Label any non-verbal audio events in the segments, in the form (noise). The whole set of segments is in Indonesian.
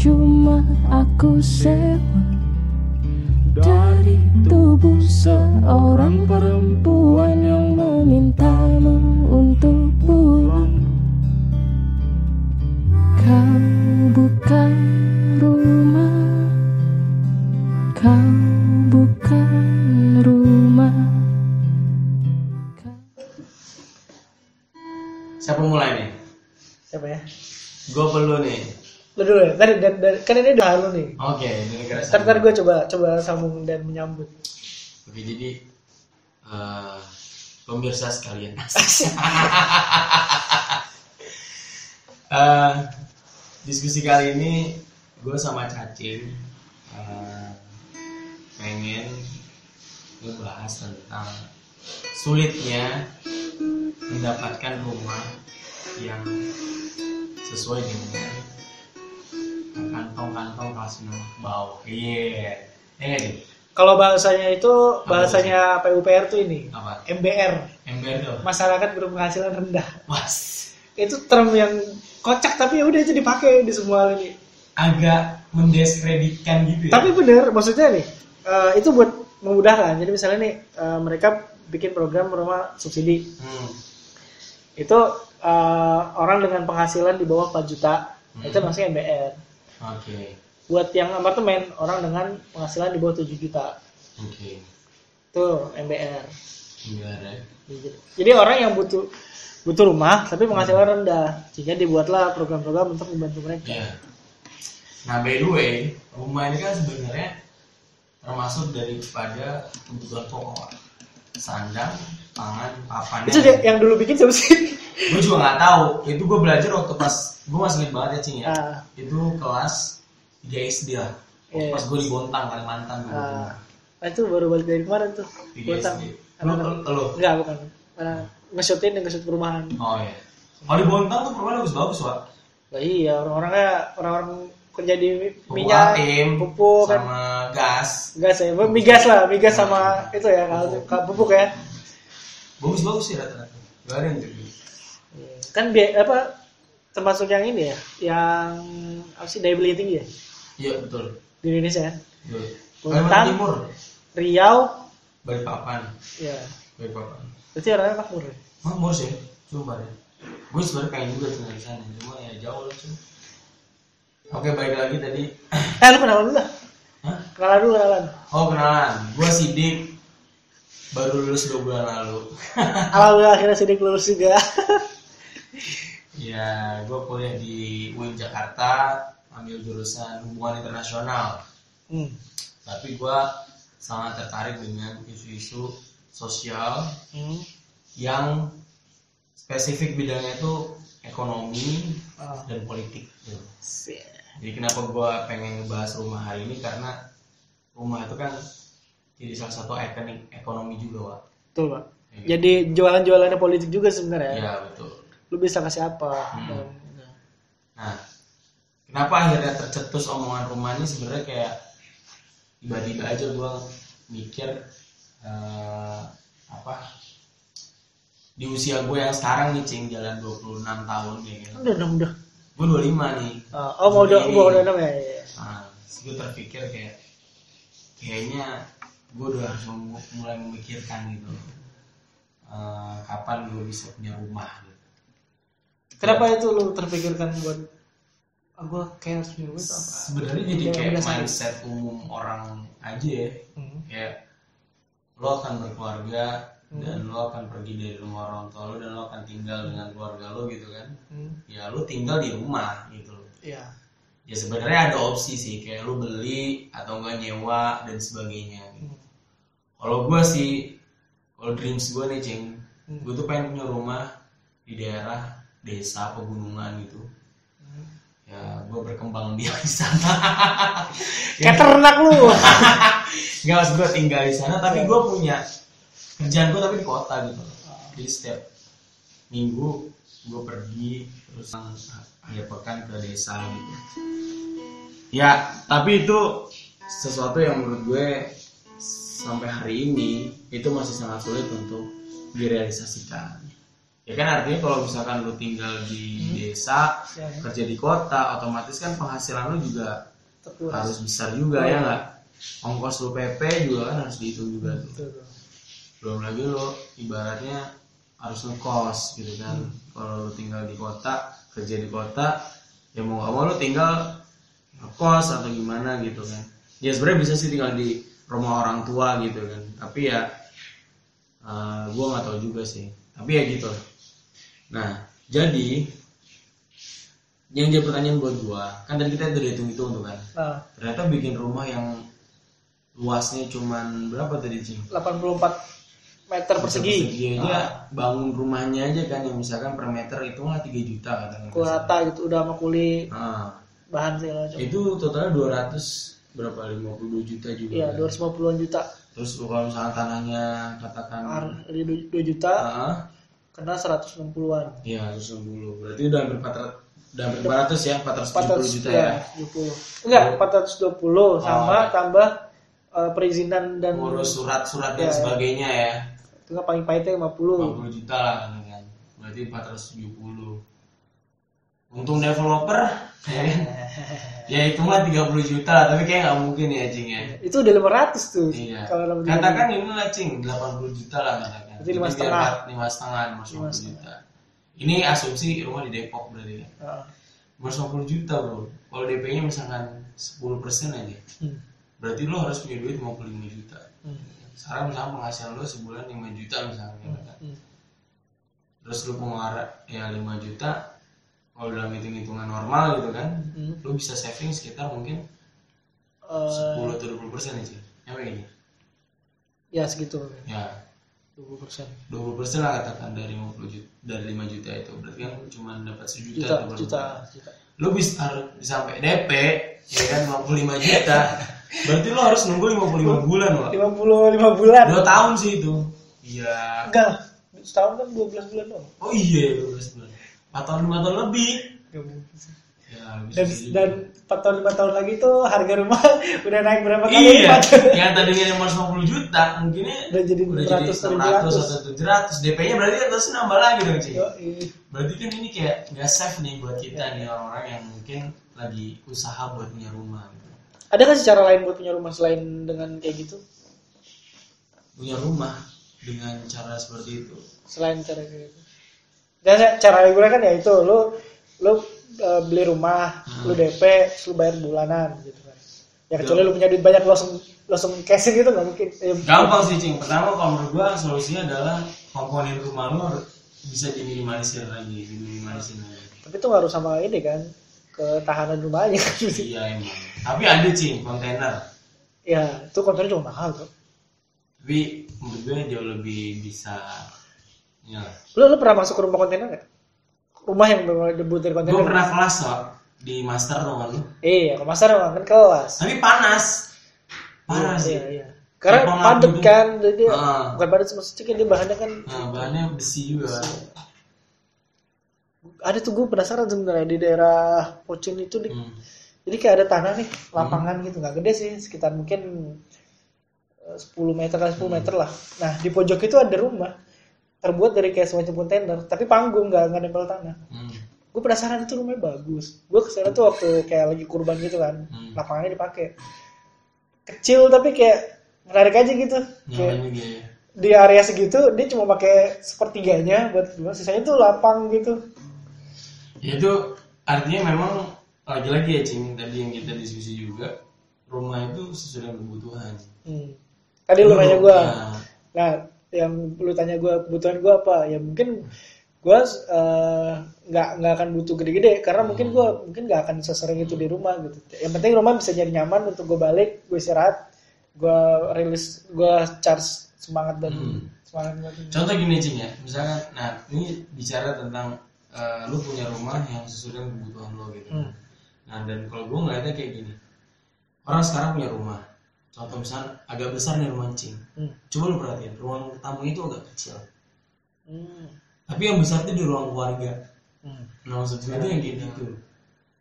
cuma aku sewa dari tubuh seorang perempuan yang memintamu kan ini udah halo nih. Oke, ini kira Ntar, ntar gue coba coba sambung dan menyambut. Oke, jadi eh, pemirsa sekalian. (laughs) Eh, diskusi kali ini gue sama Cacing eh, pengen ngebahas tentang sulitnya mendapatkan rumah yang sesuai dengan kantong-kantong kelas menengah ke bawah. Iya, yeah. nih? Kalau bahasanya itu bahasanya PUPR tuh ini Apa? MBR Ember tuh. masyarakat berpenghasilan rendah. Mas, Itu term yang kocak tapi ya udah itu dipakai di semua ini. agak mendiskreditkan gitu ya. Tapi bener maksudnya nih eh, itu buat memudahkan. Jadi misalnya nih eh, mereka bikin program rumah subsidi Hmm. itu eh, orang dengan penghasilan di bawah 4 juta Hmm. itu masih MBR. Oke, Buat yang apartemen orang dengan penghasilan di bawah 7 juta oke. itu MBR. Gimana? Jadi orang yang butuh butuh rumah tapi penghasilan rendah sehingga dibuatlah program-program untuk membantu mereka. Ya. Nah, by the way, rumah ini kan sebenarnya termasuk daripada kebutuhan pokok. Sandang, pangan, papan. Itu dia- yang dulu bikin siapa sih? Gue juga nggak tahu. Itu gue belajar waktu pas gue masih inget banget ya cing ya. Ah. Itu kelas 3 SD lah. Iya. Pas gue di Bontang, Kalimantan gue. Ah, nah, itu baru balik dari kemarin tuh. Tiga Bontang. SD. Lu, lu? Enggak, bukan. Karena nge-shoot ini nge-shoot perumahan. Oh iya. Kalau di Bontang tuh perumahan bagus-bagus, Wak. Lah iya, orang-orangnya orang-orang kerja di Pupuk minyak, pupuk kan. sama gas. Gas ya, migas lah, migas sama itu ya, kalau kalau pupuk ya. Bagus-bagus sih rata-rata. Gak ada yang jadi. Kan bi- apa termasuk yang ini ya, yang apa sih daya beli tinggi ya Iya, betul. di Indonesia kan. Betul. Kalimantan Timur. Riau, Balikpapan. ya. Balikpapan. Berarti orangnya makmur ya. Makmur sih, coba deh. Gue sebenarnya pengen juga tinggal di sana, cuma ya jauh lah cuy. Oke, balik lagi tadi. Eh, lu kenalan dulu lah. Hah? Kenalan dulu, kenalan. Oh kenalan, gue Sidik baru lulus dua bulan lalu. (laughs) Alhamdulillah akhirnya sidik lulus juga. ya, gue kuliah di UIN Jakarta, ambil jurusan hubungan internasional. hmm. Tapi gue sangat tertarik dengan isu-isu sosial Hmm. yang spesifik bidangnya itu ekonomi Oh. dan politik. Tuh. Jadi kenapa gue pengen ngebahas rumah hari ini karena rumah itu kan jadi salah satu ikonik ekonomi juga, Wak. Betul, Pak. Ya, gitu. Jadi jualan-jualannya politik juga sebenarnya. Iya betul. Lu bisa kasih apa? Hmm. Dan- Nah, kenapa akhirnya tercetus omongan rumah ini sebenarnya kayak tiba-tiba aja gue mikir eh, apa di usia gue yang sekarang nih cing jalan 26 tahun nih kan. Udah, udah, udah. Gue 25 nih Oh, oh, mau udah, mau udah enam ya? Iya. nah gue terpikir kayak kayaknya gue udah harus mulai memikirkan gitu eh, kapan gue bisa punya rumah gitu. Kenapa itu lu terpikirkan buat ah, gua kayak harus punya rumah sebenarnya jadi Kayak mindset umum orang aja ya Hmm. kayak lo akan berkeluarga Hmm. dan lo akan pergi dari rumah orang tua lo dan lo akan tinggal dengan keluarga lo gitu kan Hmm. ya lo tinggal di rumah gitu loh Iya. ya sebenarnya ada opsi sih kayak lo beli atau enggak nyewa dan sebagainya gitu. Hmm. kalau gue sih kalau dreams gue nih ceng Hmm. gue tuh pengen punya rumah di daerah desa pegunungan gitu Hmm. ya gue berkembang biak di (laughs) sana Kayak ternak lu. (laughs) nggak maksud gue tinggal di sana tapi gue punya kerjaan gue tapi di kota gitu. Jadi setiap minggu gue pergi terus akhir pekan ke desa gitu. Ya tapi itu sesuatu yang menurut gue sampai hari ini itu masih sangat sulit untuk direalisasikan. Ya kan artinya kalau misalkan lu tinggal di desa Ya, ya. kerja di kota otomatis kan penghasilan lu juga Terkuras. harus besar juga ya nggak? Ongkos lu PP juga kan harus dihitung juga tuh. Betul. Belum lagi lo ibaratnya harus ngekos gitu kan. Kalau lu tinggal di kota kerja di kota ya mau gak mau lu tinggal ngekos atau gimana gitu kan. Ya sebenarnya bisa sih tinggal di rumah orang tua gitu kan. Tapi ya eh, gua nggak tahu juga sih. Tapi ya gitu. Nah jadi yang jadi pertanyaan buat gua kan tadi kita udah hitung hitung tuh kan. Nah, ternyata bikin rumah yang luasnya cuman berapa tadi Cing? 84 meter persegi. aja Nah, bangun rumahnya aja kan yang misalkan per meter itu lah 3 juta katanya. Kuli rata gitu udah sama kuli Nah, bahan segala macam. itu totalnya 200 berapa 52 juta juga. Iya, kan? 250-an juta. Terus kalau misalkan tanahnya katakan Dari 2 juta ah, kena 160-an. iya 160. Berarti udah hampir 400 udah hampir 400 ya, 470 400 juta ya. 70. Enggak, 420 sama Oh. tambah eh, perizinan dan Ngurus surat-surat dan Ya, ya. sebagainya ya. Itu kan paling pahitnya 50. 50 juta lah kan kan. Berarti 470. Untung developer ya kan? (laughs) ya itu mah 30 juta lah, tapi kayak nggak mungkin ya Cing ya. Itu udah 500 tuh. Iya. Kalau Katakan ini lah Cing 80 juta lah katakan. Berarti lima setengah. Lima setengah, lima juta. Ini asumsi rumah di Depok berarti kan. Heeh. 50 juta bro. Kalau DP-nya misalkan 10 persen aja, Hmm. berarti lo harus punya duit 55 juta. Hmm. Sekarang misalnya penghasilan lo sebulan 5 juta misalnya. kan. Hmm. Terus lo pengeluaran ya 5 juta, kalau dalam hitung-hitungan normal gitu kan, Hmm. lo bisa saving sekitar mungkin Eh, 10 atau 20 persen aja. Ya begini. ya segitu. Ya, 20%. 20 persen lah katakan dari 50 juta, dari 5 juta itu berarti kan cuma dapat sejuta Juta, atau berapa. juta, juta. Lo bisa sampai DP ya kan 55 juta. berarti lo harus nunggu 55 bulan, Wak. 55 bulan. Dua tahun sih itu. Iya. Enggak lah. Setahun kan 12 bulan doang. Oh iya, 12 bulan. 4 tahun 5 tahun lebih. Ya, Dan, jadi. dan 4 tahun 5 tahun lagi tuh harga rumah (laughs) udah naik berapa kali Iya, lipat. (laughs) yang tadinya 550 juta, mungkinnya Udah jadi udah jadi 600, 600 atau 700. DP-nya berarti atas nambah lagi dong. Yoi. Berarti kan ini kayak nggak safe nih buat kita nih orang-orang yang mungkin lagi usaha buat punya rumah. Gitu. Ada nggak sih cara lain buat punya rumah selain dengan kayak gitu? Punya rumah dengan cara seperti itu. Selain cara kayak gitu. Dan cara gue kan ya itu lu lu uh, beli rumah, Hmm. lu DP, lu bayar bulanan gitu kan. Ya kecuali lu punya duit banyak lu langsung langsung casing gitu nggak mungkin. Ya, Gampang sih, Cing. Pertama kalau menurut gua solusinya adalah komponen rumah lu bisa diminimalisir lagi, diminimalisir lagi. tapi itu harus sama ini kan ketahanan rumahnya kan. (laughs) Iya emang. Tapi ada Cing, kontainer. ya itu kontennya cuma mahal tuh. Tapi menurut gue jauh lebih bisa ya. Lu, lu pernah masuk ke rumah kontainer nggak? Rumah yang debut dari kontainer? Gue pernah kelas kok di master dong lu. Iya, ke emang kan kelas. Tapi panas. Parah sih. Iya, iya. Karena padat kan, jadi Ah. bukan padat maksudnya kan dia bahannya kan Nah, bahannya besi juga. ada tuh gue penasaran sebenarnya di daerah Pocin itu di- Hmm. jadi kayak ada tanah nih lapangan gitu nggak gede sih sekitar mungkin eh, 10 meter kali 10 meter lah nah di pojok itu ada rumah terbuat dari kayak semacam kontainer tapi panggung nggak nggak nempel tanah Hmm. gue penasaran itu rumahnya bagus gue ke sana tuh waktu kayak lagi kurban gitu kan Hmm. lapangannya dipakai kecil tapi kayak menarik aja gitu kayak ya. di area segitu dia cuma pakai sepertiganya buat dua sisanya tuh lapang gitu Ya itu artinya memang lagi-lagi ya Cing tadi yang kita diskusi juga rumah itu sesuai dengan kebutuhan. hmm. tadi lu nanya gue Nah, Nah, yang lu tanya gue kebutuhan gue apa? Ya mungkin gue eh, nggak nggak akan butuh gede-gede karena mungkin gue mungkin nggak akan sesering itu di rumah gitu. Yang penting rumah bisa jadi nyaman untuk gue balik, gue istirahat, gue rilis, gue charge semangat dan Hmm. semangat buat ini. Contoh gini Cing ya, misalkan, nah ini bicara tentang eh, lu punya rumah yang sesuai dengan kebutuhan lo gitu. Hmm. Nah dan kalau gue ngeliatnya kayak gini, orang sekarang punya rumah, contoh misalnya agak besar nih rumah Cing. Hmm. Coba lu perhatiin, ruang tamu itu agak kecil, Hmm. tapi yang besar itu di ruang keluarga. Hmm. Nah maksud gue tuh yang kayak gitu.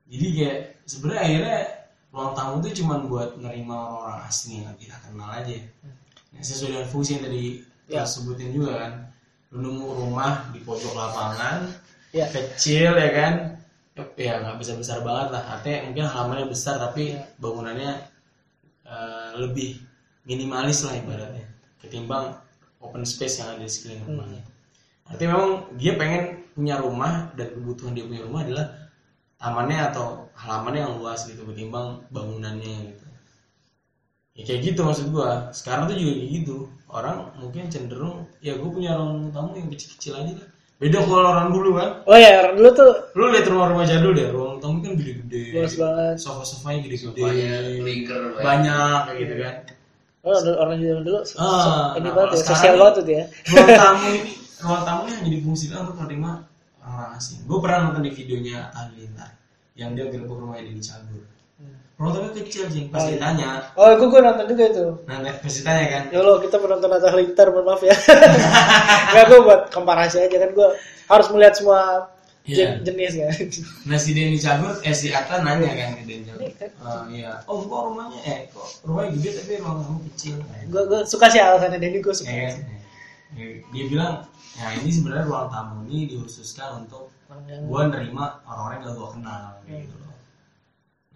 Jadi kayak sebenarnya akhirnya ruang tamu itu cuma buat nerima orang-orang asing yang kita kenal aja. Nah, sesuai dengan fungsi yang tadi Ya. sebutin juga kan. lu nemu rumah di pojok lapangan Ya. kecil ya kan ya nggak besar besar banget lah artinya mungkin halamannya besar tapi Iya. bangunannya eh, lebih minimalis lah ibaratnya ketimbang open space yang ada di sekeliling Hmm. rumahnya. Artinya memang dia pengen punya rumah dan kebutuhan dia punya rumah adalah tamannya atau halamannya yang luas gitu ketimbang bangunannya gitu. Ya kayak gitu maksud gua. Sekarang tuh juga kayak gitu. Orang mungkin cenderung ya gue punya ruang tamu yang kecil-kecil aja lah beda kalau orang dulu kan? Oh ya, orang dulu tuh lu lihat rumah-rumah jadul deh ruang tamu kan gede-gede. Luas banget. sofa-sofanya gede-gede. Banyak banyak. banyak kayak gitu kan. Oh, orang orang dulu dulu so- Ah, so- ini nah, banget ya, sekarang sosial ini- banget tuh dia. (laughs) ruang tamu ini ruang tamunya hanya difungsikan untuk menerima orang asing. Gue pernah nonton di videonya Halilintar yang dia gerbek rumahnya di Cagur tamunya kecil sih pas Oh, iya. ditanya Oh, gue gue nonton juga itu. nah pas ditanya kan Ya Allah, kita penonton Atta Halilintar, mohon maaf ya. (laughs) Enggak gue buat komparasi aja kan gue harus melihat semua Iya. jen- jenis kan. Nah si Denny Cagur, eh si Atlan nanya kan ke Denny kan- "Eh, iya. Oh kok rumahnya, eh kok rumahnya gede tapi ruang tamu kecil. gue gue suka sih alasannya Denny gue suka. Ya? Eh, Dia bilang, ya ini sebenarnya ruang tamu ini dikhususkan untuk gua nerima orang-orang yang gak gua kenal gitu loh.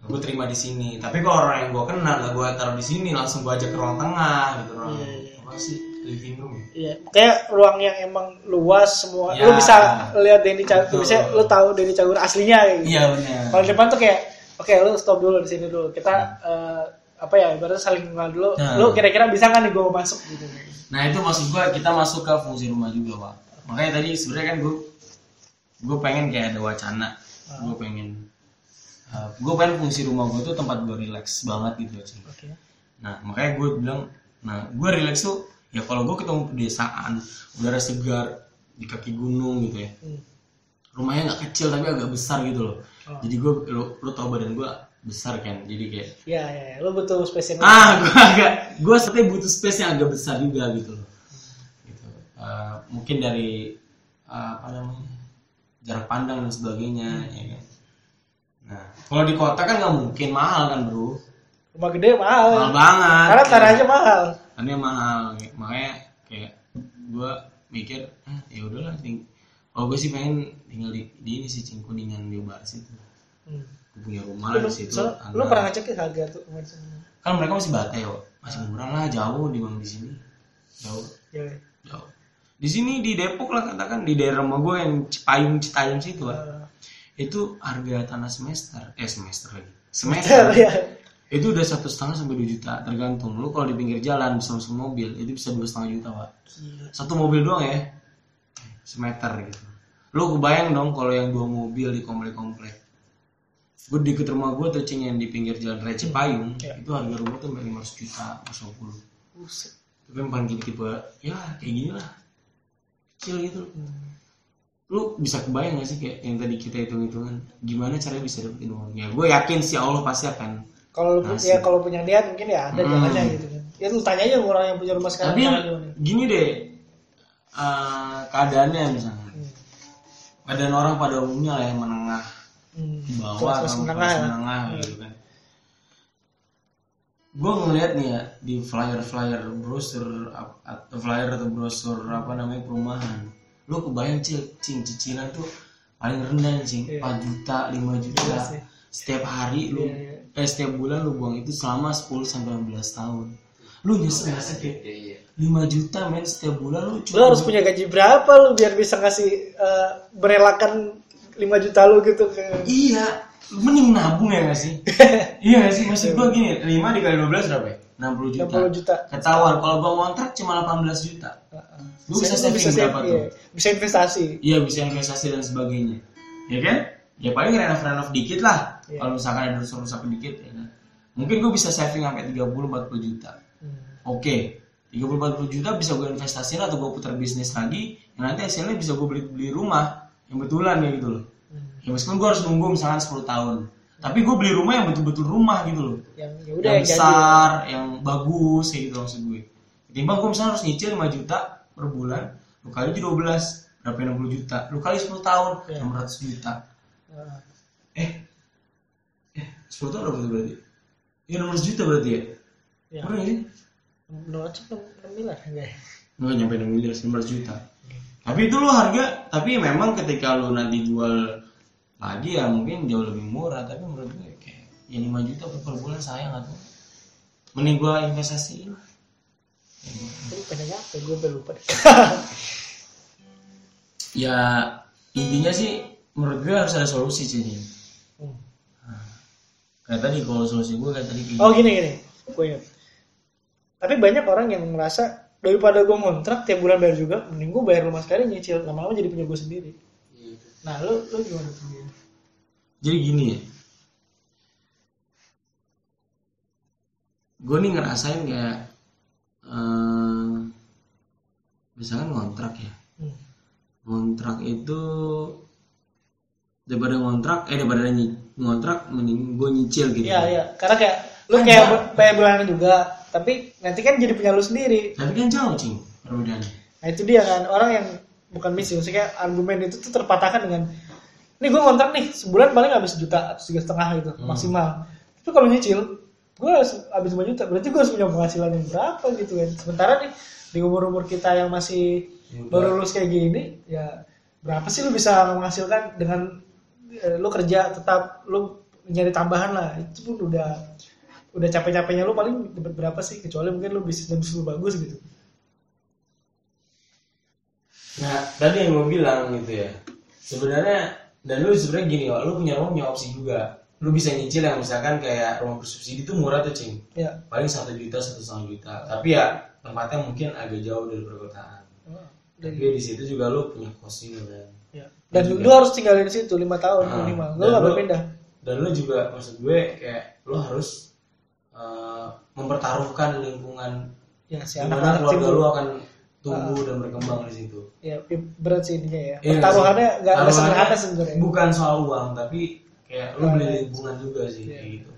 Gue terima di sini. Tapi kalau orang yang gua kenal, gak gua taruh di sini, langsung gua ajak ke ruang tengah gitu ruang Iya, iya. apa sih living room. ya? Iya, kayak ruang yang emang luas semua. Ya. Lu bisa lihat Denny Cagur, bisa lu tahu Denny Cagur aslinya gitu. Iya benar. Kalau depan tuh kayak, oke lu stop dulu di sini dulu. Kita eh, apa ya, ibaratnya saling kenal dulu. Nah. Lu kira-kira bisa nggak nih gue masuk gitu? Nah itu maksud gua kita masuk ke fungsi rumah juga pak. Makanya tadi sebenarnya kan gue gue pengen kayak ada wacana. Gue pengen uh, gue pengen fungsi rumah gue tuh tempat gue relax banget gitu sih. Oke. Nah makanya gue bilang, nah gue relax tuh ya kalau gue ketemu pedesaan, udara segar di kaki gunung gitu ya. Hmm. Rumahnya nggak kecil tapi agak besar gitu loh. Oh. Jadi gue lo, lo tau badan gue besar kan, jadi kayak Iya, iya, iya. lu butuh spesimen. ah gue agak gue seperti butuh space yang agak besar juga gitu loh gitu Eh, mungkin dari eh, apa namanya jarak pandang dan sebagainya ya kan nah kalau di kota kan nggak mungkin mahal kan bro. Rumah gede mahal. mahal banget. Karena tanahnya mahal. Tanahnya mahal. Makanya kayak gue mikir ah, ya udahlah ting oh gue sih pengen tinggal di, di ini sih cing kuningan di Baras itu Hmm. gue punya rumah Lu, di situ so, lu pernah ngecek ya harga tuh rumah kan mereka masih bate yo masih murah lah jauh di di sini. Jauh. Iya. jauh. Di sini di Depok lah katakan. Di daerah rumah gue yang Cipayung Citayam situ lah Eh, itu harga tanah semester eh semester lagi semester iya. itu udah satu setengah sampai dua juta tergantung lu kalau di pinggir jalan bisa masuk mobil itu bisa dua setengah juta pak Gila. satu mobil doang ya semeter gitu lu kebayang dong kalau yang dua mobil di komplek-komplek gue di rumah gue tuh cing yang di pinggir jalan raya Cipayung Iya. itu harga rumah tuh sampai 500 juta 520 Buset. tapi yang paling dikit gue ya kayak gini lah kecil gitu Hmm. Lu bisa kebayang gak sih kayak yang tadi kita hitung hitungan gimana caranya bisa dapetin uang ya gue yakin sih Allah pasti akan Kalau ya kalau punya niat mungkin ya ada Hmm. jalannya gitu kan. Ya lu tanya aja orang yang punya rumah sekarang tapi gini deh eh, keadaannya misalnya Hmm. keadaan orang pada umumnya lah yang menengah Hmm. bawah atau menengah ya. menengah gitu kan gue ngeliat nih ya di flyer flyer brosur atau flyer atau brosur apa namanya perumahan lu kebayang cil cing cicilan tuh paling rendah cing Iya. 4 juta 5 juta Iya sih. setiap hari lu Iya, iya. eh setiap bulan lu buang itu selama 10 sampai 15 tahun lu nyesel sih kayak Iya, iya. 5 juta men setiap bulan lu Lu cuma harus punya gaji berapa lu biar bisa ngasih eh, merelakan 5 juta lu gitu ke Iya, mending nabung ya gak sih? (laughs) iya gak sih? Maksud gua gini, 5 dikali 12 berapa ya? 60 juta. 60 juta. Ketahuan, kalau gua ngontrak cuma 18 juta. Lu bisa Saya- saving berapa iya. tuh? Bisa investasi. Iya, bisa investasi dan sebagainya. Ya kan? Ya paling renov-renov dikit lah. Iya. Kalau misalkan ada rusak-rusak dikit ya kan. Mungkin gua bisa saving sampai 30-40 juta. Hmm. Oke, 30-40 juta bisa gue investasiin atau gue putar bisnis lagi, yang nanti hasilnya bisa gue beli beli rumah yang betulan ya gitu loh. Hmm. Ya meskipun gue harus nunggu misalkan 10 tahun, tapi gue beli rumah yang betul-betul rumah gitu loh, Yang ya udah yang yang besar, yang bagus kayak gitu maksud gue. Ketimbang gue misalnya harus nyicil 5 juta per bulan, lu kali aja 12, berapa 60 juta, lu kali 10 tahun, Iya. 600 juta. Nah, Eh, eh 10 tahun berapa berarti? Ya 600 juta berarti ya? ya. Kurang ya? Menurut saya 6 miliar enggak ya? Nggak nyampe 6 miliar, 900 juta. tapi itu lu harga tapi memang ketika lu nanti jual lagi ya mungkin jauh lebih murah tapi menurut gue kayak ya 5 juta per bulan sayang atau mending gua investasiin Tadi pengen apa? Gue lupa. (laughs) ya intinya sih menurut gue harus ada solusi Jin. Hmm. kayak tadi kalau solusi gue kayak tadi kayak Oh gini gini, gue ingat. Tapi banyak orang yang merasa daripada gue ngontrak tiap bulan bayar juga, mending gue bayar rumah sekali nyicil, lama-lama jadi punya gue sendiri. Nah, lu lu gimana tuh? jadi gini ya gue nih ngerasain kayak eh, misalkan ngontrak ya Hmm. ngontrak itu daripada ngontrak eh daripada ngontrak mending gue nyicil gitu Iya iya, karena kayak lu Kan kayak bayar bulanan juga, tapi nanti kan jadi punya lu sendiri. tapi kan jauh cing perbedaannya Nah itu dia kan orang yang bukan misi, maksudnya argumen itu tuh terpatahkan dengan nih gue ngontrak nih sebulan paling habis sejuta atau tiga setengah gitu Hmm. maksimal. Tapi kalau nyicil gue harus habis 5 juta, berarti gue harus punya penghasilan yang berapa gitu kan. Sementara nih di umur umur kita yang masih Muda. baru lulus kayak gini, ya berapa sih lu bisa menghasilkan dengan eh, lu kerja tetap lu nyari tambahan lah itu pun udah udah capek-capeknya lu paling dapat berapa sih kecuali mungkin lu bisnis lu bagus gitu Nah, tadi yang gue bilang gitu ya. Sebenarnya dan lu sebenarnya gini, Wak, lu punya rumah punya opsi juga. Lu bisa nyicil yang misalkan kayak rumah bersubsidi itu murah tuh, Cing. ya Paling satu juta, satu setengah juta. Tapi ya tempatnya mungkin agak jauh dari perkotaan. Tapi di situ juga lu punya costing kan. Ya. Dan lu harus tinggal di situ lima tahun Ah, minimal. Lu gak lu- boleh pindah. Dan lu juga maksud gue kayak lu harus eh, mempertaruhkan lingkungan Ya si di mana anak-anak keluarga lu akan tumbuh dan berkembang di situ. Ya i- berat sih intinya ya. Iya Pertaruhannya sih. gak, gak Taruhannya sederhana sebenarnya. Bukan soal uang, tapi kayak lu beli iya. lingkungan juga sih Iya. kayak gitu.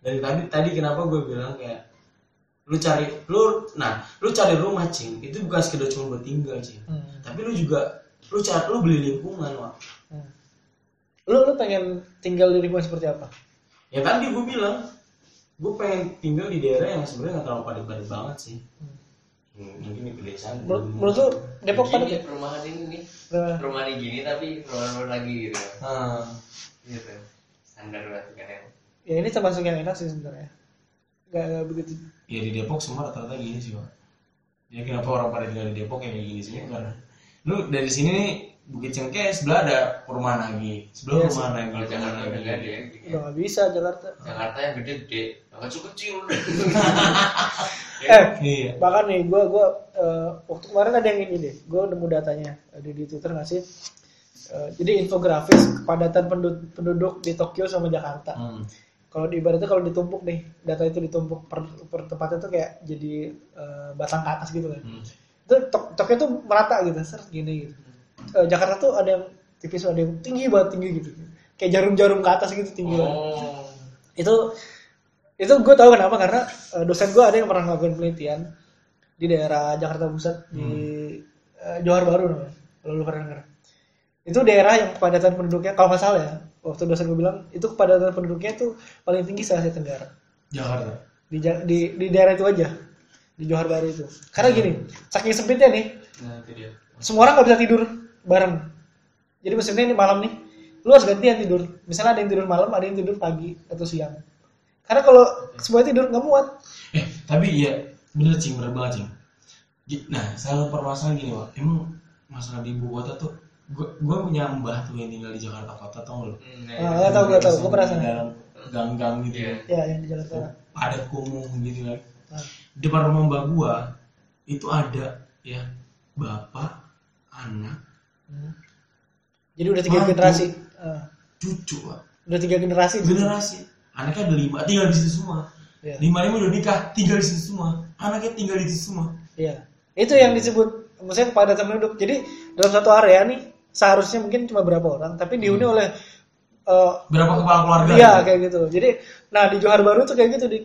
Dan tadi tadi kenapa gue bilang kayak lu cari lu nah lu cari rumah cing itu bukan sekedar cuma buat tinggal cing Hmm. tapi lu juga lu cari lu beli lingkungan wah Hmm. Lu lu pengen tinggal di lingkungan seperti apa? ya tadi gue bilang gue pengen tinggal di daerah yang sebenarnya nggak terlalu padat-padat banget sih Hmm. Mungkin di pedesaan Menurut, lu Depok padat ya? Perumahan ini nih. Nah, perumahan ini gini tapi perumahan baru lagi gitu. Nah, gitu. Standar kan yang ya ini termasuk yang enak sih sebenarnya. Gak, gak begitu. ya di Depok semua rata-rata gini sih pak. Ya kenapa orang pada tinggal di Depok kayak gini sih? Karena lu dari sini nih Bukit Cengkeh sebelah ada perumahan lagi. Sebelah Iya perumahan lagi kalau Jakarta ada ya bisa Jakarta. Jakarta yang gede-gede. Yang kecil-kecil. (laughs) Eh, iya. bahkan nih gue gua eh, waktu kemarin ada yang ini deh. Gue nemu datanya. Di, di twitter ngasih Eh, jadi infografis kepadatan penduduk, penduduk di Tokyo sama Jakarta. Hmm. kalau di ibaratnya kalau ditumpuk nih data itu ditumpuk per, per tempatnya tuh kayak jadi eh, batang ke atas gitu kan. Hmm. itu Tok- Tokyo tuh merata gitu ser gini gitu Eh, Jakarta tuh ada yang tipis ada yang tinggi banget tinggi gitu. Kayak jarum-jarum ke atas gitu tinggi banget. Oh. Itu itu gue tahu kenapa karena eh, dosen gue ada yang pernah ngelakuin penelitian di daerah Jakarta Pusat di eh, Johar Baru namanya kalau lu pernah denger. Itu daerah yang kepadatan penduduknya kalau nggak salah ya waktu dosen gue bilang itu kepadatan penduduknya tuh paling tinggi se Asia Tenggara. Jakarta? Di, di di daerah itu aja di Johar Baru itu. Karena gini saking sempitnya nih nah itu dia. semua orang nggak bisa tidur bareng. Jadi maksudnya ini malam nih lu harus gantian tidur. Misalnya ada yang tidur malam ada yang tidur pagi atau siang. Karena kalau semua tidur nggak muat. Eh tapi iya bener cing bener banget cing. Nah salah permasalahan gini wak. Emang masalah di ibu kota tuh gue gue punya mbah tuh yang tinggal di Jakarta kota tau lu? Hmm, Ah, nggak tahu nggak tahu. Gue pernah sana. Dalam gang-gang gitu ya. Iya. ya yang di Jakarta. Ada kumuh gitu kan. Ah. depan rumah mbak gua itu ada ya bapak anak Hmm. jadi udah tiga Mantu. generasi Ah, cucu pak udah tiga generasi generasi anaknya ada lima tinggal di situ semua Iya. lima lima udah nikah tinggal di situ semua anaknya tinggal di situ semua Iya. Itu yang disebut maksudnya kepadatan penduduk. Jadi dalam satu area nih seharusnya mungkin cuma berapa orang, tapi dihuni oleh eh, berapa kepala keluarga Iya kayak gitu. Jadi, nah di Johar Baru tuh kayak gitu di.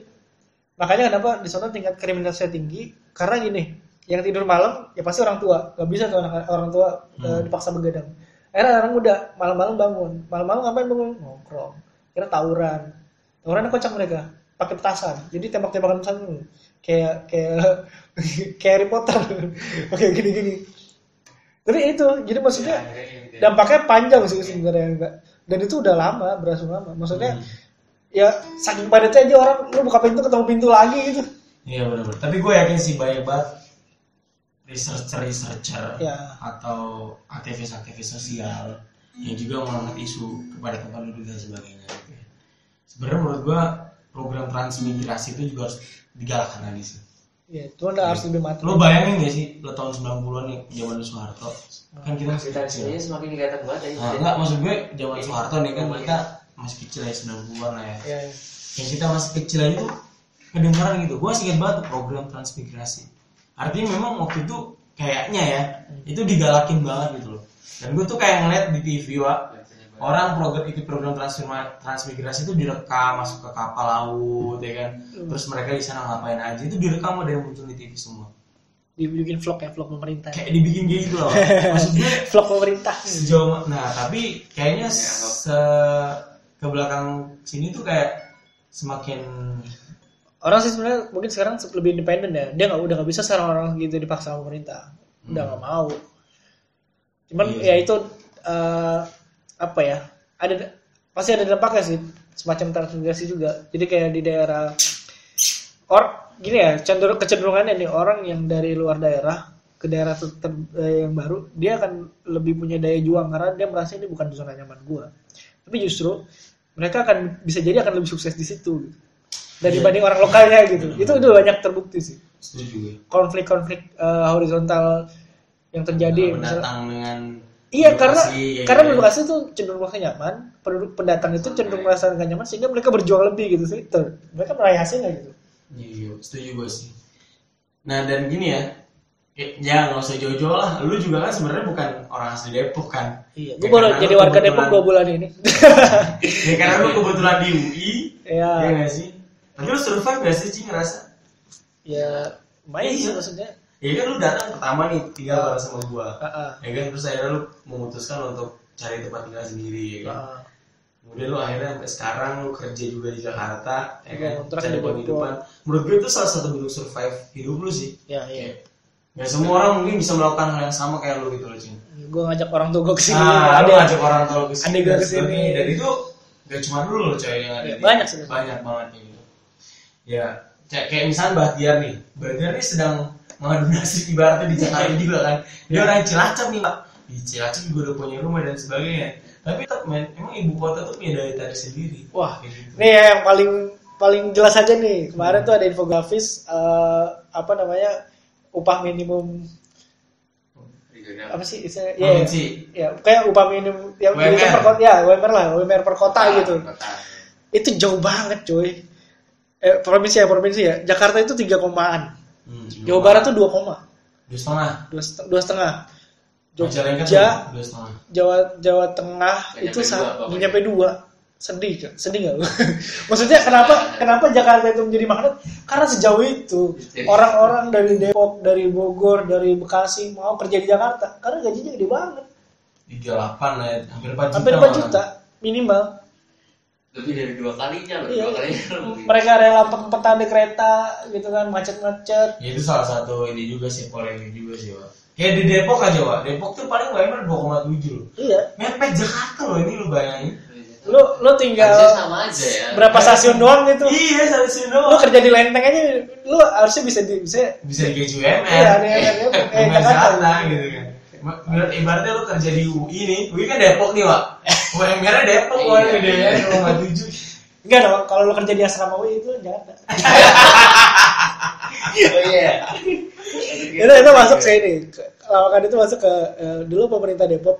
Makanya kenapa di sana tingkat kriminalitasnya tinggi? Karena gini, yang tidur malam ya pasti orang tua. Gak bisa tuh anak orang tua eh, dipaksa begadang. Akhirnya orang muda malam-malam bangun. Malam-malam ngapain bangun? Nongkrong. Kira tawuran. Tawurannya kocak mereka. Pakai petasan. Jadi tembak-tembakan petasan. Kayak kayak (laughs) kayak Harry Potter. (laughs) Oke gini-gini. Tapi itu, jadi maksudnya Ya, gitu ya. dampaknya panjang sih sebenarnya enggak. Dan itu udah lama, berlangsung lama. Maksudnya Hmm. ya saking padatnya aja orang lu buka pintu ketemu pintu lagi gitu. Iya benar. Tapi gue yakin sih banyak banget researcher-researcher Ya. atau aktivis-aktivis sosial yang juga mengangkat isu kepada tempat duduk dan sebagainya. gitu ya. Sebenarnya menurut gue program transmigrasi itu juga harus digalakkan lagi sih. Ya, itu udah harus lebih matang. Lo bayangin gak sih lo tahun 90-an nih zaman Soeharto kan kita masih kecil. sini semakin kelihatan banget ya. Nah, enggak maksud gue zaman Soeharto nih kan kita masih kecil ya 90-an lah ya. Ya, ya. yang kita masih kecil aja tuh kedengaran gitu gue masih ingat banget tuh program transmigrasi artinya memang waktu itu kayaknya ya itu digalakin banget gitu loh. Dan gue tuh kayak ngeliat di TV wa orang program ikut program transmigrasi itu direkam masuk ke kapal laut ya kan. Terus mereka di sana ngapain aja itu direkam ada yang muncul di TV semua. Dibikin vlog ya, vlog pemerintah. kayak dibikin gitu loh (laughs) maksud gue vlog pemerintah. sejauh nah tapi kayaknya se ke belakang sini tuh kayak semakin Orang sih sebenarnya mungkin sekarang lebih independen ya. Dia nggak udah nggak bisa sekarang orang gitu dipaksa sama pemerintah. Udah nggak mau. Cuman Iya ya itu eh, apa ya? Ada pasti ada dampaknya sih semacam transmigrasi juga. Jadi kayak di daerah or gini ya cenderung kecenderungannya nih orang yang dari luar daerah ke daerah ter- ter- eh, yang baru dia akan lebih punya daya juang karena dia merasa ini bukan zona nyaman gua tapi justru mereka akan bisa jadi akan lebih sukses di situ gitu. Dan Iya. dibanding orang lokalnya gitu itu udah banyak terbukti sih setuju gue konflik-konflik eh, horizontal yang terjadi misalnya pendatang dengan Iya karena lokasi, kayak karena penduduk asli itu cenderung merasa nyaman, penduduk pendatang itu cenderung merasa nggak nyaman sehingga mereka berjuang lebih gitu sih. Tuh, mereka meraih hasilnya gitu. Iya, iya, setuju gue sih. Nah dan gini ya, ya ya nggak usah jauh-jauh lah. Lu juga kan sebenarnya bukan orang asli Depok kan? Iya, Ya, gue baru jadi warga Depok dua bulan ini. (laughs) Ya karena lu kebetulan di UI, Iya. ya nggak sih? Tapi lu survive gak sih, Cing, ngerasa? ya, main sih Iya. maksudnya. Ya kan lu datang pertama nih tinggal bareng sama gua. Ah, ah, Ya kan terus akhirnya lu memutuskan untuk cari tempat tinggal sendiri ya kan. ah. Kemudian lu akhirnya sampai sekarang lu kerja juga di Jakarta, ya Iya, kan? kontrak Cari penghidupan. Menurut gue itu salah satu bentuk survive hidup lu sih. Ya, iya. Gak semua orang mungkin bisa melakukan hal yang sama kayak lu gitu loh, Cing. Gue ngajak orang tua gue ke sini. Ah, lu ngajak orang tua ke sini Adik dan ke sini. Dan itu gak cuma lu loh coy yang ada Iya, di- banyak sih. banyak banget kayak gitu. Ya, kayak, kayak misalnya Bahtiar nih. Bahtiar nih sedang mengadu nasib ibaratnya di Jakarta (laughs) juga kan. Dia orang Cilacap nih, Pak. Di Cilacap juga udah punya rumah dan sebagainya. Tapi tetap men, emang ibu kota tuh punya daya tarik sendiri. Wah, gitu. Nih ya yang paling paling jelas aja nih kemarin tuh ada infografis eh, apa namanya upah minimum apa sih istilahnya ya, ya, Provinsi. ya kayak upah minimum yang UMR. dihitung per kota ya UMR lah UMR per kota Ah, gitu Kota. itu jauh banget coy eh, provinsi ya provinsi ya Jakarta itu tiga komaan Hmm, Jawa Barat tuh dua koma dua setengah. dua set- dua setengah Jogja dua setengah. Jawa Jawa Tengah itu nyampe nyampe dua sedih kan sedih nggak lu? (laughs) maksudnya kenapa kenapa Jakarta itu menjadi magnet karena sejauh itu orang-orang dari Depok dari Bogor dari Bekasi mau kerja di Jakarta karena gajinya gede banget Tiga delapan lah, ya. hampir empat juta. hampir 4 malah. juta minimal Lebih dari dua kalinya loh. Iya. Dua kalinya lebih. mereka rela empat di kereta gitu kan macet-macet Ya itu salah satu ini juga sih polemik juga sih Wak. Kayak di Depok aja Wak. Depok tuh paling UMR 2,7 loh. iya Mepet Jakarta loh ini lu bayangin. lu lu tinggal Harusnya sama aja ya. berapa stasiun doang gitu Iya sampai sini lu doang. kerja di Lenteng aja lu harusnya bisa di bisa Bisa digaji UMR. iya di di- eh Jakarta gitu kan. Ma- Ibarat- Ibaratnya lu kerja di UI nih, UI kan Depok nih Wak. UMR-nya Depok Iya. Wak gede ya 2,7. Enggak dong, kalau lo kerja di asrama UI itu Jakarta. Oh iya. (laughs) itu itu masuk ke ini. Lawakan itu masuk ke eh, dulu pemerintah Depok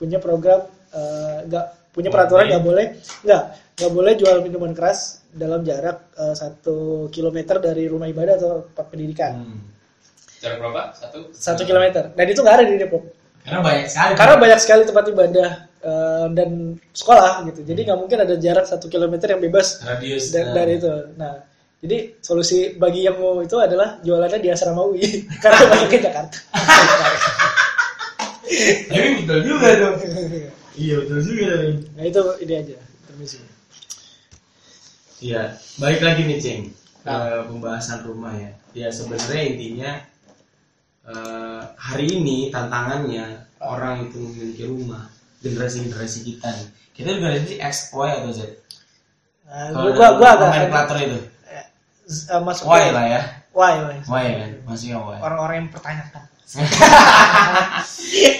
punya program eh, nggak punya peraturan nggak boleh nggak nggak boleh jual minuman keras dalam jarak eh, satu kilometer dari rumah ibadah atau tempat pendidikan Hmm. Jarak berapa? Satu. satu kilometer dan itu nggak ada di Depok Karena banyak sekali. karena banyak sekali tempat ibadah eh, dan sekolah gitu jadi nggak mungkin ada jarak satu kilometer yang bebas radius da- nah. dari itu. Nah, jadi solusi bagi yang mau itu adalah jualannya di asrama UI (laughs) karena banyak ke Jakarta. (laughs) Tapi betul juga dong. Iya betul juga tadi. nah itu ide aja. Permisi. Iya, balik lagi nih Ceng ke Nah. pembahasan rumah ya. Ya sebenarnya intinya eh, hari ini tantangannya orang itu memiliki rumah generasi generasi kita nih. Kita juga generasi X Y atau Z? Nah, gua gua agak nomenklatur itu? Eh, z- masuk Y lah ya. Why, why? Y kan? Maksudnya Y. Orang-orang yang pertanyakan. (laughs)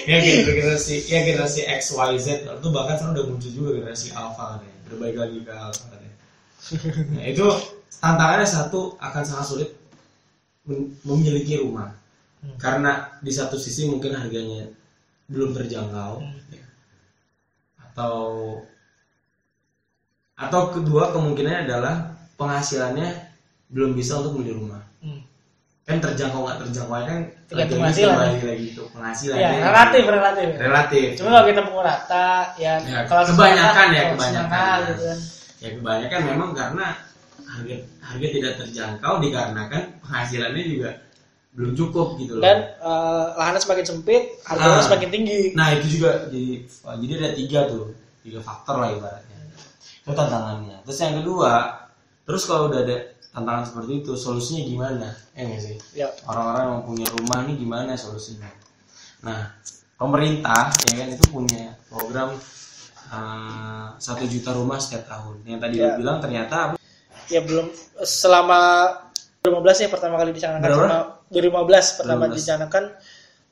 ya gitu generasi ya generasi X Y Z. Itu bahkan sekarang udah muncul juga generasi Alpha katanya berbalik lagi ke Alpha katanya nah itu tantangannya satu akan sangat sulit mem- memiliki rumah Hmm. karena di satu sisi mungkin harganya belum terjangkau ya. atau atau kedua kemungkinannya adalah penghasilannya belum bisa untuk membeli rumah Hmm. kan terjangkau nggak terjangkau kan Tergantung penghasilan. lagi ke penghasilan Ya, kan. relatif, relatif. relatif Cuma kalau kita pukul rata, ya, Ya, kalau kebanyakan ya, kalau kebanyakan. gitu kan. ya kebanyakan memang karena harga harga tidak terjangkau dikarenakan penghasilannya juga belum cukup gitu loh Dan eh, lahannya semakin sempit, harganya Ah. semakin tinggi. nah itu juga jadi jadi ada tiga tuh tiga faktor lah ibaratnya itu tantangannya terus yang kedua terus kalau udah ada tantangan seperti itu solusinya gimana ya nggak sih Ya, orang-orang yang punya rumah ini gimana solusinya nah pemerintah ya kan itu punya program eh, satu juta rumah setiap tahun yang tadi Ya. lu bilang ternyata ya belum selama 2015 ya pertama kali dicanangkan Berapa? sama 2015 pertama 2015. dicanangkan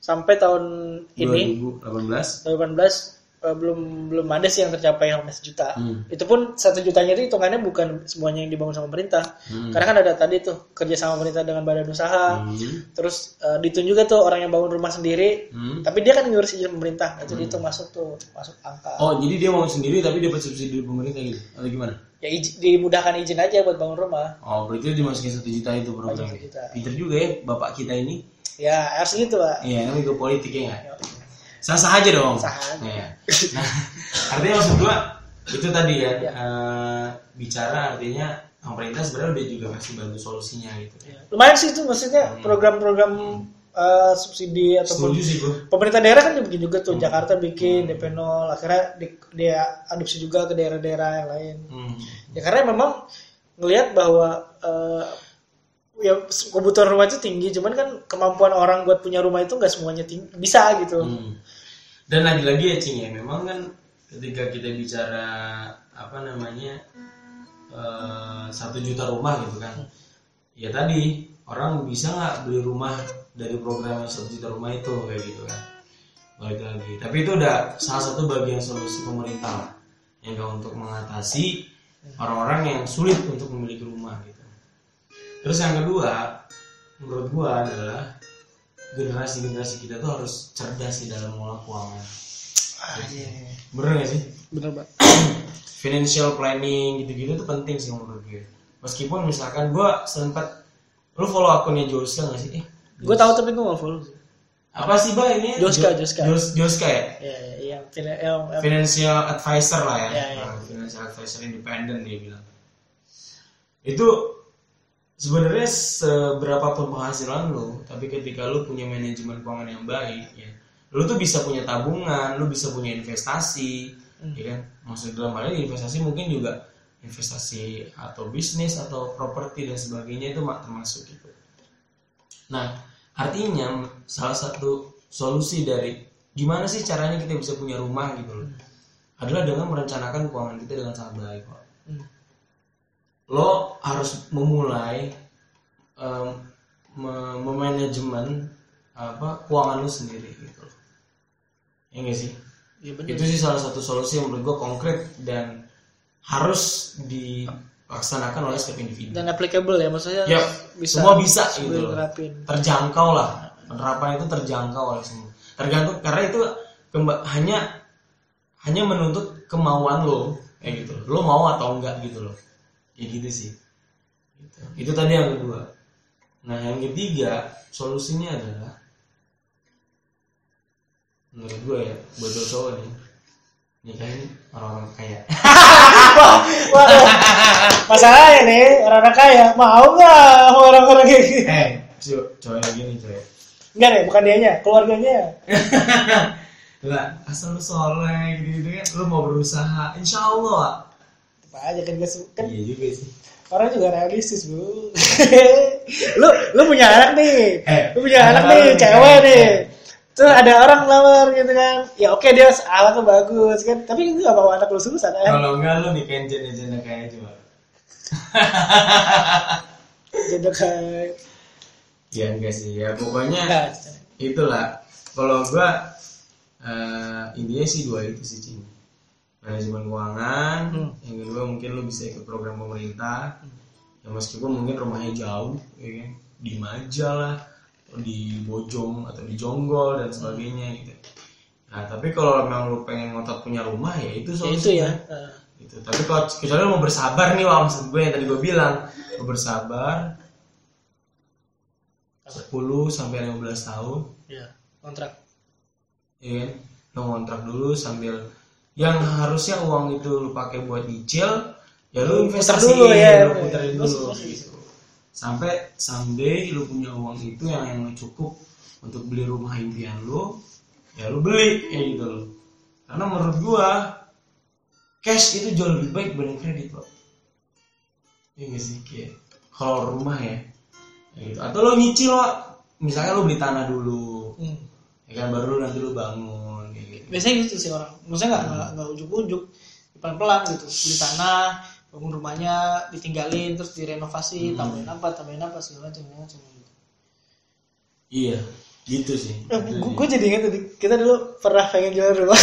sampai tahun ini 2018 2018 eh, belum belum ada sih yang tercapai sampai sejuta. Hmm. Itu pun satu jutanya itu hitungannya bukan semuanya yang dibangun sama pemerintah. Hmm. Karena kan ada tadi tuh kerja sama pemerintah dengan badan usaha. Hmm. Terus eh, dihitung juga tuh orang yang bangun rumah sendiri. Hmm. Tapi dia kan ngurus izin pemerintah. Itu dihitung masuk tuh masuk angka. oh jadi dia mau sendiri tapi dapat subsidi dari pemerintah gitu atau gimana Ya izin- dimudahkan izin aja buat bangun rumah. oh berarti dimasukin satu juta itu juta. pinter juga ya bapak kita ini Ya harus gitu pak. Iya, namanya juga politik ya nggak? Sah-sah aja dong. Sah aja. Iya. Nah, (laughs) artinya maksud gua itu tadi ya, Iya. eh, bicara artinya pemerintah sebenarnya udah juga kasih bantu solusinya gitu. Ya. Lumayan sih itu maksudnya program-program eh, subsidi ataupun Setuju sih gua. pemerintah daerah kan bikin juga tuh Jakarta bikin DP 0 akhirnya di- dia adopsi juga ke daerah-daerah yang lain Hmm. ya karena memang ngelihat bahwa eh, ya kebutuhan rumah itu tinggi cuman kan kemampuan orang buat punya rumah itu nggak semuanya tinggi, bisa gitu Hmm. Dan lagi-lagi ya Cing ya, memang kan ketika kita bicara apa namanya eh, satu juta rumah gitu kan, ya tadi orang bisa nggak beli rumah dari program yang satu juta rumah itu kayak gitu kan, balik lagi. Tapi itu udah salah satu bagian solusi pemerintah lah, yang kan untuk mengatasi orang-orang yang sulit untuk memiliki rumah gitu. Terus yang kedua, menurut gua adalah generasi-generasi kita tuh harus cerdas sih dalam mengelola keuangan. ah, iya, iya. Bener gak sih? bener banget Financial planning gitu-gitu tuh penting sih menurut gue. Meskipun misalkan gue sempat lu follow akunnya Joska gak sih? Eh, gue tahu tapi gue nggak follow sih apa sih bah ini? Joska, Jo- Joska. Jos- Joska ya? ya, ya, fina- yang, yang Financial advisor lah ya. Ya, ya. Nah, financial advisor independen dia bilang. Itu sebenarnya seberapa pun penghasilan lu, tapi ketika lu punya manajemen keuangan yang baik, ya, lu tuh bisa punya tabungan, lu bisa punya investasi, Hmm. ya kan? Maksud dalam hal ini investasi mungkin juga investasi atau bisnis atau properti dan sebagainya itu mak- termasuk gitu. Nah, artinya salah satu solusi dari gimana sih caranya kita bisa punya rumah gitu loh, adalah dengan merencanakan keuangan kita dengan sangat baik kok Hmm. lo harus memulai em, me- memanajemen apa keuangan lo sendiri gitu loh. Ya nggak sih? ya bener Itu sih salah satu solusi yang menurut gue konkret dan harus dilaksanakan oleh setiap individu. dan applicable ya maksudnya Ya, bisa semua bisa gitu. Terjangkau lah. Penerapan itu terjangkau oleh semua. Tergantung karena itu hanya hanya menuntut kemauan lo kayak gitu. Lo mau atau enggak gitu loh. Ya gitu sih. Gitu. Itu tadi yang kedua. Nah, yang ketiga, solusinya adalah menurut gue ya, buat cowok nih, nikahin orang-orang kaya. (laughs) Waduh, masalahnya nih orang-orang kaya mau nggak orang-orang kayak gitu? eh, cowok yang gini coy. Enggak deh, bukan dianya, keluarganya. (laughs) Lah, asal lu soleh gitu, gitu kan, lu mau berusaha, insya Allah. Apa aja kan, kan Iya juga sih. orang juga realistis bro (laughs) lu lu punya anak nih Eh, lu punya anak anak nih cewek nih Terus ada orang lamar gitu kan. Ya oke dia alatnya bagus kan. Tapi itu gak bawa anak lu susah kan? Kalau enggak lu nikahin janda-janda kayak coba. (laughs) jadi kayak. Ya enggak sih. Ya pokoknya enggak itulah. Kalau gua eh, intinya sih dua itu sih cing. Manajemen keuangan Hmm. yang kedua mungkin lu bisa ikut program pemerintah. Ya meskipun mungkin rumahnya jauh ya kan. Di Maja lah atau di Bojong atau di Jonggol dan sebagainya gitu. Nah tapi kalau memang lu pengen ngotot punya rumah ya itu ya itu solusinya ya. Eh, gitu. Tapi kalau kecuali lu mau bersabar nih wah maksud gue yang tadi gue bilang. Lu bersabar 10 sampai 15 tahun. Ya kontrak. Ya kan lo ngontrak dulu sambil yang harusnya uang itu lu pakai buat nyicil ya lu investasi dulu ya. lu puterin Terus, dulu gitu. Sampai someday lu punya uang itu yang yang cukup untuk beli rumah impian lu ya lu beli kayak gitu loh karena menurut gua cash itu jauh lebih baik dibanding kredit loh Iya gak sih kayak kalau rumah ya kayak gitu. atau lo nyicil lo misalnya lo beli tanah dulu Hmm. ya kan baru nanti lu bangun kayak gitu. biasanya gitu sih orang maksudnya nggak nggak nggak ujuk-ujuk pelan pelan gitu beli tanah bangun rumahnya ditinggalin terus direnovasi tambahin apa tambahin apa segala macam macam gitu. Iya, gitu sih. Eh, Gitu gue jadi ingat tadi kita dulu pernah pengen jual rumah (laughs)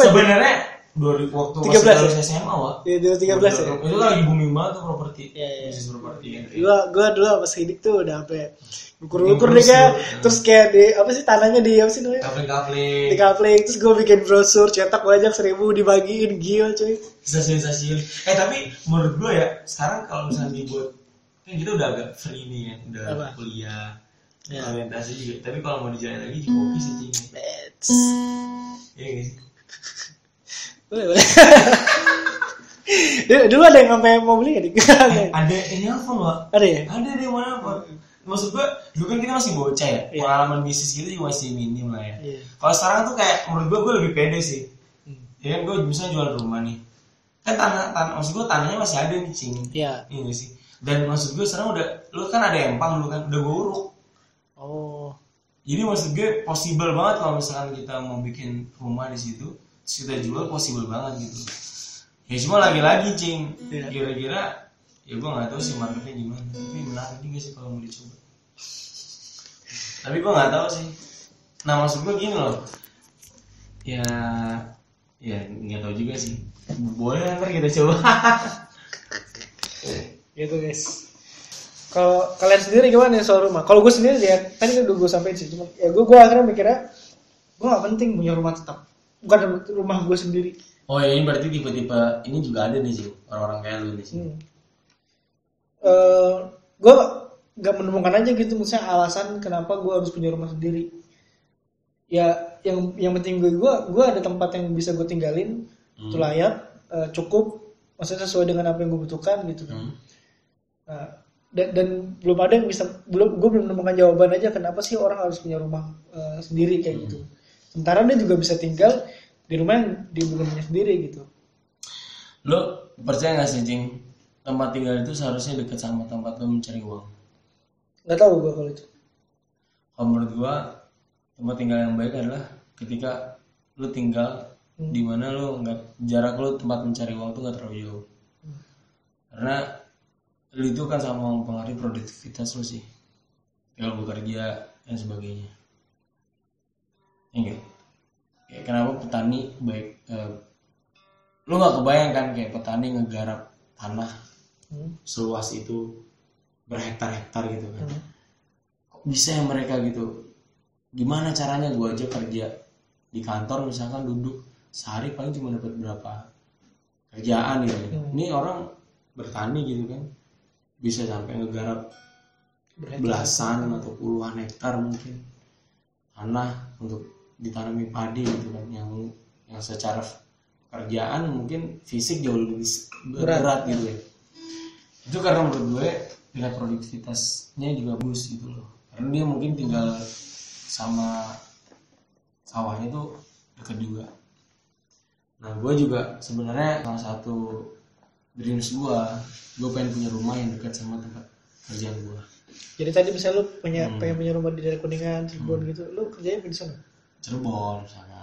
ya? Sebenarnya 2000 waktu 13 masih ya? SMA wak. Iya, 2013 ya? Itu lagi booming banget tuh properti. Iya, iya. Bisnis properti. Gua gua dulu sama Sidik tuh udah sampai ukur-ukur deh kan. Terus kayak di apa sih tanahnya di apa sih namanya? Kapling-kapling. Di kapling terus gue bikin brosur cetak banyak seribu dibagiin gila cuy. Sensasi Eh tapi menurut gue ya sekarang kalau misalnya dibuat kan kita udah agak free nih kan, udah Apa? kuliah, Ya. orientasi juga. Tapi kalau mau dijalin lagi juga oke sih. Iya nggak sih? Boleh, boleh. (laughs) Dulu- ada yang sampai mau beli gak nih? Ada ini nelfon wak. ada ya? Ada deh mana apa? Maksud gua dulu kan kita masih bocah ya, Iya. pengalaman bisnis kita juga masih minim lah ya. Iya. Kalau sekarang tuh kayak menurut gua gua lebih pede sih. Hmm. Ya kan gua misalnya jual rumah nih. Kan tanah, tanah maksud gua tanahnya masih ada nih cing. Iya. Iya nggak sih. Dan maksud gua sekarang udah lu kan ada empang dulu kan udah gua uruk. Oh. Jadi maksud gue possible banget kalau misalkan kita mau bikin rumah di situ, terus kita jual possible banget gitu. Ya cuma lagi-lagi cing, Iya. kira-kira ya gue nggak tahu sih marketnya gimana, tapi menarik juga sih kalau mau dicoba. Tapi gue nggak tahu sih. Nah maksud gue gini loh, ya ya nggak tahu juga sih. Boleh ntar kita coba. (laughs) Gitu guys. Kalau kalian sendiri gimana nih soal rumah? Kalau gue sendiri ya, tadi kan udah gue sampein sih. Cuma ya gue gue akhirnya mikirnya gue gak penting punya rumah tetap. Bukan rumah gue sendiri. oh ya ini berarti tipe-tipe ini juga ada nih sih orang-orang kayak lu nih sih. Hmm. Eh, gue gak menemukan aja gitu misalnya alasan kenapa gue harus punya rumah sendiri. Ya yang yang penting gue gue gue ada tempat yang bisa gue tinggalin, itu layak, eh, cukup, maksudnya sesuai dengan apa yang gue butuhkan gitu. kan. Hmm. Nah, dan, dan belum ada yang bisa belum gue belum menemukan jawaban aja kenapa sih orang harus punya rumah eh, sendiri kayak gitu. Sementara dia juga bisa tinggal di rumah yang di bukan punya sendiri gitu. Lo percaya gak sih, Cing? Tempat tinggal itu seharusnya dekat sama tempat lo mencari uang. Nggak tahu gue kalau itu. Kalau menurut gua, tempat tinggal yang baik adalah ketika lo tinggal di mana lo nggak jarak lo tempat mencari uang tuh nggak terlalu jauh. Karena lo itu kan sama mempengaruhi produktivitas lo sih. Tinggal bekerja dan sebagainya. Ya nggak? Kayak kenapa petani baik eh, lo nggak kebayang kan kayak petani ngegarap tanah Hmm. seluas itu berhektar-hektar gitu kan Hmm. kok bisa ya mereka gitu gimana caranya gua aja kerja di kantor misalkan duduk sehari paling cuma dapat berapa kerjaan gitu. Hmm. ini orang bertani gitu kan bisa sampai ngegarap belasan atau puluhan hektar mungkin tanah untuk ditanami padi gitu kan yang yang secara pekerjaan mungkin fisik jauh lebih Berat. berat, gitu ya itu karena menurut gue tingkat produktivitasnya juga bagus gitu loh karena dia mungkin tinggal sama sawahnya tuh deket juga nah gue juga sebenarnya salah satu dreams gua gua pengen punya rumah yang dekat sama tempat kerjaan gua Jadi tadi misalnya lu punya Hmm. pengen punya rumah di daerah Kuningan, Cirebon gitu, lu kerjanya di sana. Cirebon misalnya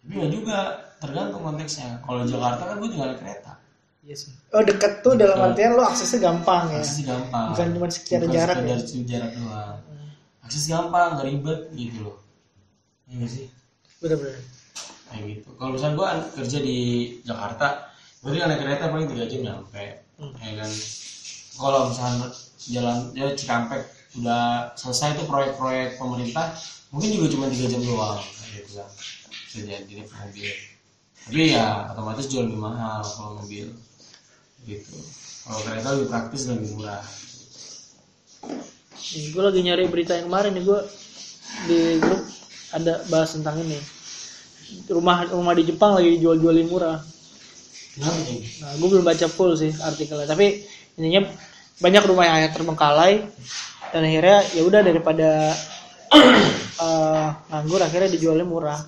tapi ya juga tergantung konteksnya kalau Jakarta kan gua tinggal naik kereta Iya sih. Oh dekat tuh dalam Dekat. artian lu aksesnya gampang ya. akses gampang Bukan cuma sekedar Bukan jarak sekedar ya? cuma jarak doang akses gampang nggak ribet gitu loh Iya sih Bener-bener. kayak gitu kalau misalnya gua kerja di Jakarta tinggal naik kereta paling tiga jam nyampe Hmm. ya kan kalau misalnya jalan ya Cikampek udah selesai tuh proyek-proyek pemerintah mungkin juga cuma tiga jam doang gitu kan bisa jadi naik mobil. Tapi ya otomatis jual lebih mahal kalau mobil. Gitu. Kalau kereta lebih praktis dan lebih murah. Gue lagi nyari berita yang kemarin nih gue di grup ada bahas tentang ini. Rumah rumah di Jepang lagi dijual-jualin murah. kenapa sih Nah, gue belum baca full sih artikelnya, tapi intinya banyak rumah yang terbengkalai. Dan akhirnya ya udah daripada (clears throat) eh, nganggur akhirnya dijualnya murah.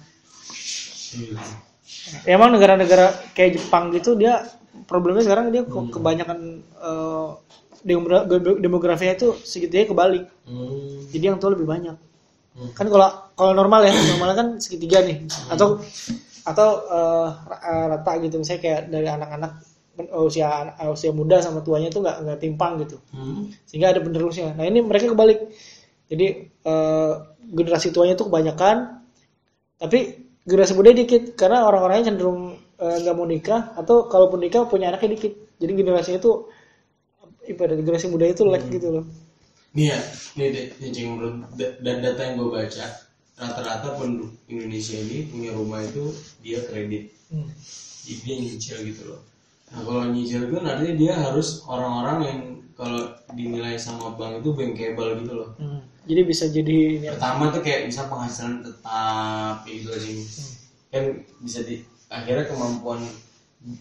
Ya, emang negara-negara kayak Jepang gitu dia problemnya sekarang dia ke- kebanyakan demogra- demografinya itu segitunya kebalik. hmm. Jadi yang tua lebih banyak. Hmm. Kan kalau kalau normal ya, normalnya kan segitiga nih. Atau atau ra- eh, rata gitu misalnya kayak dari anak-anak usia usia muda sama tuanya itu nggak nggak timpang gitu. Hmm. Sehingga ada penerusnya. Nah, ini mereka kebalik. Jadi eh, generasi tuanya itu kebanyakan tapi generasi muda dikit karena orang-orangnya cenderung eh, nggak mau nikah atau kalaupun nikah punya anaknya dikit. Jadi generasinya itu ibarat generasi muda itu lag gitu loh. Nih ya, nih Cing, dan data yang gue baca, rata-rata penduduk Indonesia ini punya rumah itu dia kredit, Hmm. jadi dia nyicil gitu loh. Nah kalau nyicil itu artinya dia harus orang-orang yang kalau dinilai sama bank itu bankable gitu loh. Hmm. Jadi bisa jadi ini Pertama tuh kayak bisa penghasilan tetap kayak gitu sih. Kan bisa di akhirnya kemampuan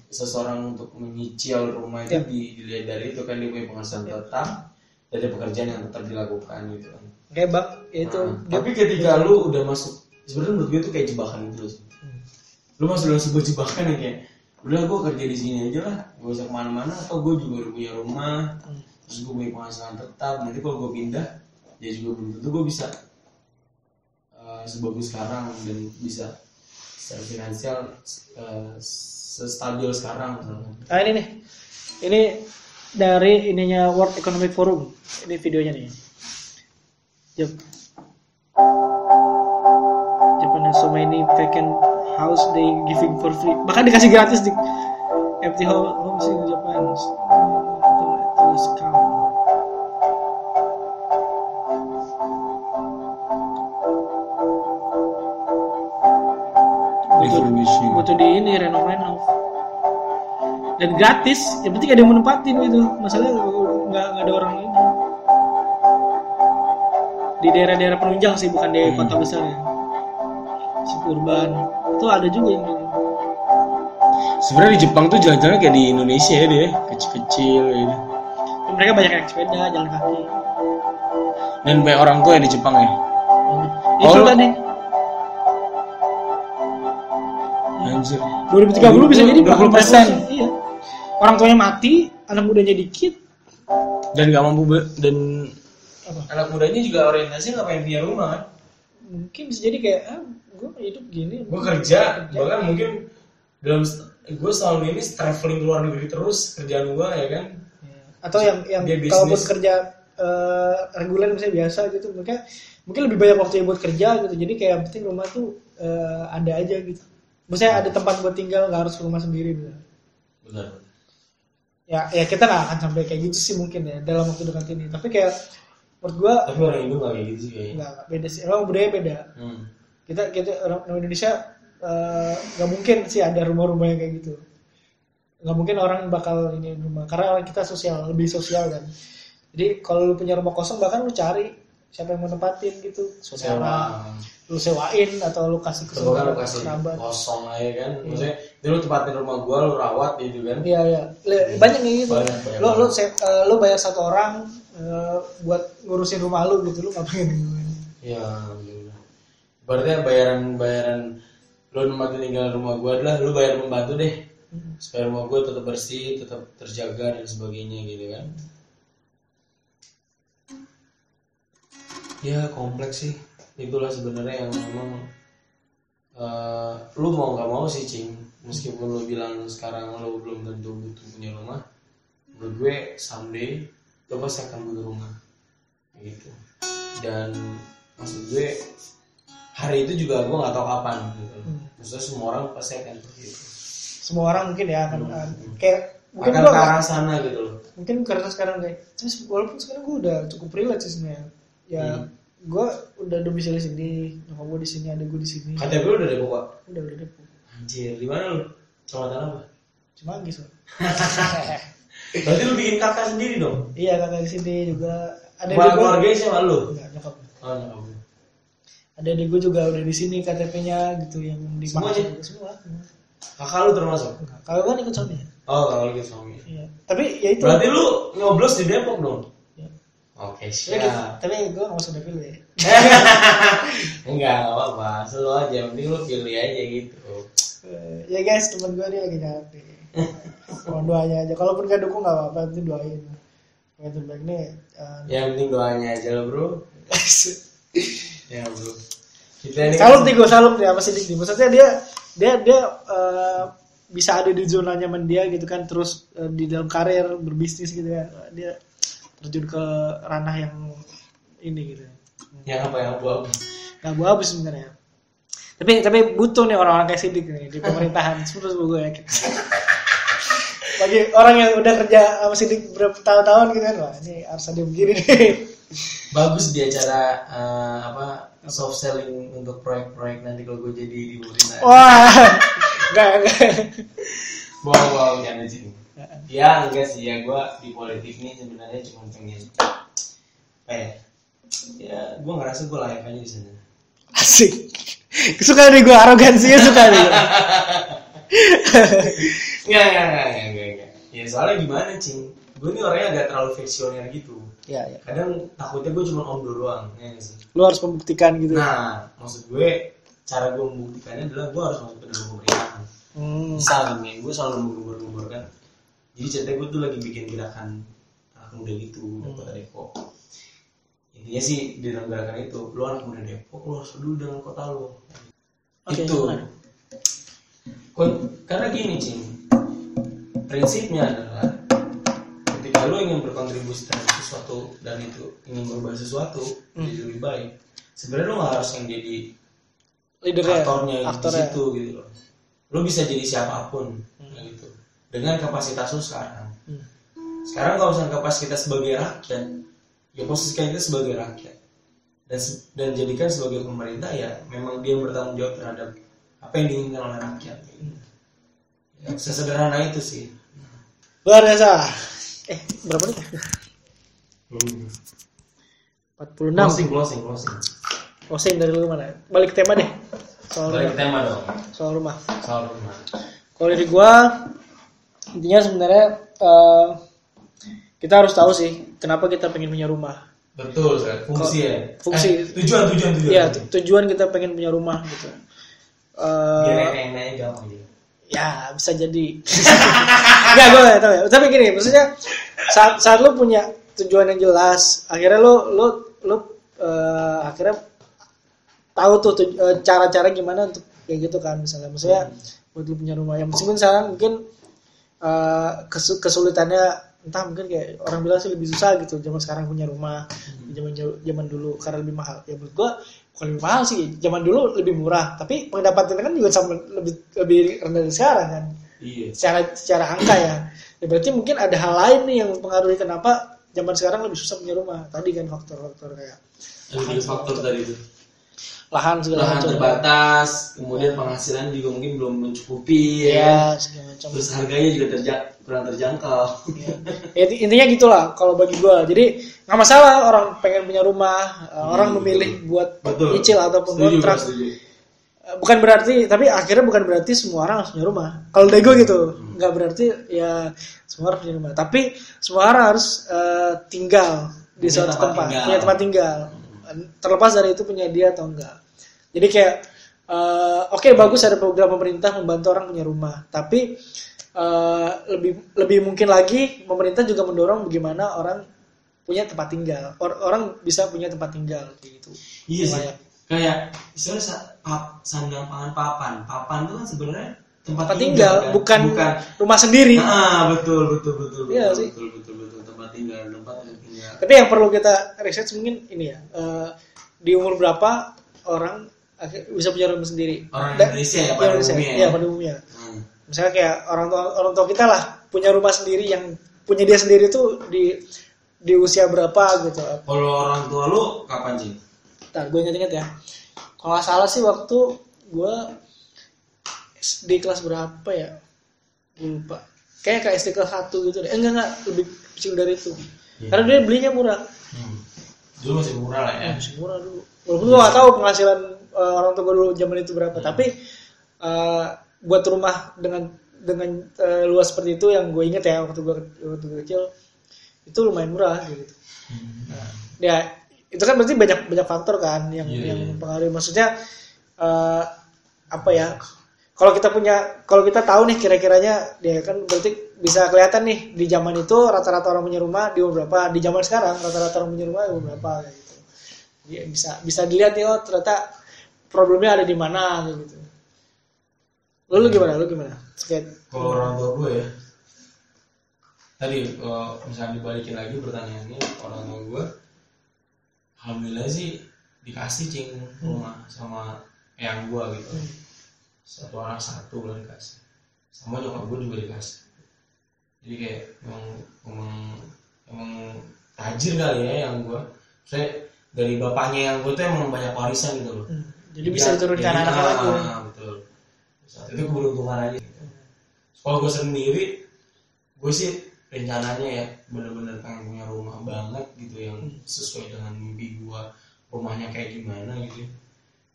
seseorang untuk menyicil rumah itu Ya. di- dilihat dari itu kan dia punya penghasilan tetap dari pekerjaan yang tetap dilakukan gitu kan. kayak ya itu Nah, tapi ketika lu udah masuk sebenarnya menurut gue itu kayak jebakan gitu loh. Hmm. Lu masuk dalam sebuah jebakan ya kayak udah gue kerja di sini aja lah gak usah ke mana-mana atau gue juga udah punya rumah Hmm. terus gue punya penghasilan tetap nanti kalau gue pindah ya juga belum tentu gue bisa uh, sebagus sekarang dan bisa secara finansial uh, sestabil sekarang misalnya. nah ini nih. Ini dari ininya World Economic Forum. Ini videonya nih. Jap. Japan has so many vacant house they giving for free. Bahkan dikasih gratis di empty home homes in Japan butuh, butuh di ini renov renov. Dan gratis yang penting ada yang menempatin gitu. Masalahnya nggak nggak ada orang ini. Di daerah-daerah penunjang sih bukan di kota besar ya. Suburban itu ada juga yang gitu. Sebenarnya di Jepang tuh jalan-jalan kayak di Indonesia ya dia. Kecil-kecil gitu. mereka banyak yang sepeda jalan kaki. Dan banyak orang tua ya di Jepang ya. itu Oh, lu- tadi Anjir. 2030 bisa jadi 20%. iya orang tuanya mati anak mudanya dikit Dan nggak mampu be- dan Apa? anak mudanya juga orientasinya nggak pengen punya rumah kan. mungkin bisa jadi kayak ah gue hidup gini Gue kerja, bahkan mungkin dalam gue setahun ini traveling ke luar negeri terus kerjaan gue ya kan. atau yang yang kalaupun kerja eh, reguler misalnya biasa gitu mereka mungkin lebih banyak waktu buat kerja gitu jadi kayak yang penting rumah tuh eh, ada aja gitu maksudnya ada tempat buat tinggal nggak harus rumah sendiri. Benar. ya ya kita nggak akan sampai kayak gitu sih mungkin ya dalam waktu dekat ini tapi kayak menurut gua Tapi orang Indo nggak kayak gitu sih kayaknya. nggak beda sih emang budaya beda Hmm. kita kita orang Indonesia eh, nggak mungkin sih ada rumah-rumah yang kayak gitu nggak mungkin orang bakal ini rumah karena orang kita sosial lebih sosial kan jadi kalau lu punya rumah kosong bahkan lu cari siapa yang mau nempatin gitu Sewa. Lu sewain atau lu kasih ke Coba kan lu saudara kasih kerabat kosong aja kan. Maksudnya, dia lu tempatin rumah gua, lu rawat gitu kan. iya iya. Le- banyak yang gitu. Banyak, banyak lu lu se- eh, lu bayar satu orang eh, buat ngurusin rumah lu gitu lu ngapain? Iya, bener. Berarti bayaran bayaran lu nempatin tinggal rumah gua adalah lu bayar pembantu deh. supaya rumah gue tetap bersih tetap terjaga dan sebagainya gitu kan. Ya kompleks sih itulah sebenarnya yang memang eh, lu mau nggak mau sih cing. Meskipun lu bilang sekarang lu belum tentu butuh punya rumah menurut gue someday lu pasti akan butuh rumah. Gitu. Dan maksud gue hari itu juga gue nggak tahu kapan gitu. Maksudnya semua orang pasti akan seperti itu semua orang mungkin ya akan kayak mungkin akan ke arah sana gitu loh. Mungkin karena sekarang kayak terus walaupun sekarang gue udah cukup relate sih sebenarnya. Ya Hmm. Gue udah domisili sini nyokap gue di sini ada gue di sini. KTP lu udah depok pak. Udah udah depok. Anjir di mana lu? Kecamatan apa cuma gitu berarti lu bikin kakak sendiri dong? Iya kakak di sini juga. Ada Keluarga keluarganya siapa lu? Enggak nyokap oh nyokap lu. ada adik gue juga udah di sini KTP-nya gitu yang di? Makassar juga semua semua. kakak lu termasuk? Enggak, kalau kan ikut suami. Oh kalau gitu suami. Iya. Tapi ya itu. Berarti lu nyoblos di depok dong Oke gitu, siap. tapi gue gak usah pilih ya (laughs) enggak nggak apa-apa. Selalu aja penting lu pilih aja gitu. Ya guys teman gue dia lagi nyari mohon doanya aja. Kalaupun gak dukung gak apa-apa itu doain. Yang terbaik nih eh, yang penting doanya aja lah bro. (laughs) Ya bro. Kita ini salut nih gue salut nih sama Sidik nih. Maksudnya dia dia dia eh, bisa ada di zona nyaman dia gitu kan terus eh, di dalam karir berbisnis gitu ya. Dia terjun ke ranah yang ini gitu. Yang apa yang abu-abu? Nggak abu sebenarnya. Tapi tapi butuh nih orang-orang kayak Sidik nih di pemerintahan. Terus gue yakin. (laughs) Bagi orang yang udah kerja sama Sidik berapa tahun-tahun gitu kan wah ini harus ada begini nih. Bagus di acara eh, apa soft selling untuk proyek-proyek nanti kalau gue jadi di pemerintahan wah (laughs) enggak enggak wow jangan sini ya enggak sih ya gue di politik ini sebenarnya cuma pengen apa ya ya gue ngerasa gue layak aja di sana asik suka nih gue arogansinya suka. Enggak, enggak, enggak, enggak, enggak, enggak. Ya soalnya gimana, Cing? Gue ini orangnya agak terlalu visioner gitu. ya ya Kadang takutnya gue cuma omdo doang, ya nggak sih? lu harus membuktikan gitu Nah, maksud gue, cara gue membuktikannya adalah gue harus masuk ke dalam pemerintahan. Hmm. Misal nih, gue selalu menggubur-gubur kan. Jadi ceritanya gue tuh lagi bikin gerakan anak muda gitu, di kota Depok. Intinya sih di dalam gerakan itu, lu anak muda Depok, lu harus peduli dengan kota lu. Oke, itu. Karena gini, Cing. Prinsipnya adalah ketika lu ingin berkontribusi terhadap sesuatu dan itu ingin merubah sesuatu Hmm. jadi lebih baik, sebenarnya lu nggak harus yang jadi leadernya aktornya di aktornya situ gitu loh. Lu bisa jadi siapa pun gitu. Dengan kapasitas lu sekarang. Hmm. Sekarang kalau misalnya kapasitas sebagai rakyat, ya posisikan kita sebagai rakyat. Dan se- dan jadikan sebagai pemerintah ya memang dia yang bertanggung jawab terhadap apa yang diinginkan oleh rakyat. Ya, sesederhana itu sih. luar biasa eh berapa nih Hmm. 46 Closing, closing, closing. closing dari lu mana balik ke tema deh soal Balik rumah ke tema dong. soal rumah Soal rumah. kalau dari gua intinya sebenarnya eh, kita harus tahu sih kenapa kita pengen punya rumah Betul, fungsi ya. fungsi. Eh, tujuan, tujuan, tujuan. Iya tu- tujuan kita pengen punya rumah gitu Eh, Biar gitu. ya bisa jadi (laughs) nggak gue nggak tahu ya tapi gini maksudnya saat saat lu punya tujuan yang jelas akhirnya lu lu lu eh, akhirnya tahu tuh tuj- cara-cara gimana untuk kayak gitu kan misalnya maksudnya buat lu punya rumah ya meskipun sekarang mungkin eh, kesu- kesulitannya entah mungkin kayak orang bilang sih lebih susah gitu zaman sekarang punya rumah zaman zaman dulu karena lebih mahal ya menurut gua bukan lebih mahal sih zaman dulu lebih murah tapi pendapatannya kan juga sama lebih lebih rendah dari sekarang kan Iya. secara secara angka ya. ya berarti mungkin ada hal lain nih yang mempengaruhi kenapa zaman sekarang lebih susah punya rumah tadi kan faktor-faktor kayak Ada tiga faktor tadi itu. Lahan segala Lahan macam. terbatas, kemudian penghasilan juga mungkin belum mencukupi, ya. ya segala macam. Terus harganya juga terja- kurang terjangkau. Ya, inti- intinya gitulah kalau bagi gua. Jadi nggak masalah orang pengen punya rumah uh, orang memilih buat Betul. nyicil ataupun Setuju, kontrak. Setuju. Uh, bukan berarti tapi akhirnya bukan berarti semua orang harus punya rumah. Kalau dari gua gitu nggak berarti ya semua harus punya rumah. Tapi semua orang harus uh, tinggal di Punya suatu tempat tempat tinggal. punya tempat tinggal. Terlepas dari itu punya dia atau enggak jadi kayak eh, oke bagus ada program pemerintah membantu orang punya rumah, tapi eh, lebih lebih mungkin lagi pemerintah juga mendorong bagaimana orang punya tempat tinggal, Or- orang bisa punya tempat tinggal gitu. Iya sih. Layak. Kayak sa- pap, sandang pangan papan. Papan itu kan sebenarnya tempat, Tempat tinggal, kan? bukan, bukan rumah sendiri. Ah, betul betul betul betul. Iya betul, sih. betul betul betul tempat tinggal, tempat tinggal. Tapi yang perlu kita research mungkin ini ya, eh, di umur berapa orang bisa punya rumah sendiri? Orang Dan- Indonesia ya Iya, pada Indonesia. umumnya. Iya, pada umumnya. Hmm. Misalnya kayak orang tua orang tua kita lah punya rumah sendiri yang punya dia sendiri tuh di di usia berapa gitu. Kalau orang tua lu kapan sih? Ntar gue inget-inget ya. Kalau salah sih waktu gue SD kelas berapa ya? Gue lupa. Kayak kayak SD kelas 1 gitu deh. Eh, enggak enggak lebih kecil dari itu. Iya. Karena dia belinya murah. Hmm. Dulu masih murah lah ya. Ya, masih murah dulu. Walaupun gue gak tahu penghasilan eh, orang tua gue dulu zaman itu berapa. Tapi eh, buat rumah dengan dengan eh, luas seperti itu yang gue inget ya waktu gue waktu gue kecil itu lumayan murah gitu. Nah, ya itu kan berarti banyak banyak faktor kan yang Iya, yang iya. mempengaruhi. Maksudnya eh, apa ya? Kalau kita punya, kalau kita tahu nih kira-kiranya, dia kan berarti bisa kelihatan nih di zaman itu rata-rata orang punya rumah di umur berapa, di zaman sekarang rata-rata orang punya rumah di umur berapa gitu. Dia bisa bisa dilihat nih oh ternyata problemnya ada di mana gitu. Lu, lu gimana? Lu gimana? Terkait Kalau orang tua gue ya, tadi kalau misalnya dibalikin lagi pertanyaannya orang tua gue, alhamdulillah sih dikasih cing rumah sama yang gue gitu. Satu orang satu lah dikasih. Sama nyokap gue juga dikasih. Jadi kayak emang emang emang tajir kali ya yang gue. Saya dari bapaknya yang gue tuh emang banyak warisan gitu loh. Hmm, jadi bisa diturunkan jadi, anak-anak lagi. ah, betul saat itu keberuntungan aja gitu. kalau gue sendiri gue sih rencananya ya bener-bener pengen punya rumah banget gitu yang sesuai dengan mimpi gue rumahnya kayak gimana gitu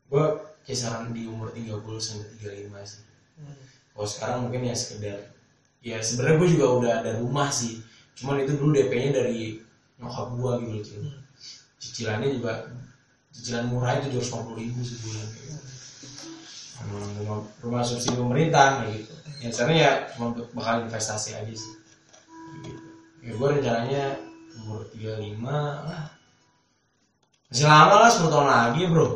gue kisaran di umur 30 sampai 35 sih Hmm. kalau sekarang mungkin ya sekedar ya sebenarnya gue juga udah ada rumah sih cuman itu dulu DP-nya dari nyokap gue gitu loh cicilannya juga cicilan murah itu 250 ribu sebulan. Kayak gitu. Sama rumah, rumah subsidi pemerintah kayak gitu. Yang sebenarnya ya cuma untuk bakal investasi aja sih. Gitu. ya gue rencananya umur 35 lah. Masih lama lah 10 tahun lagi bro.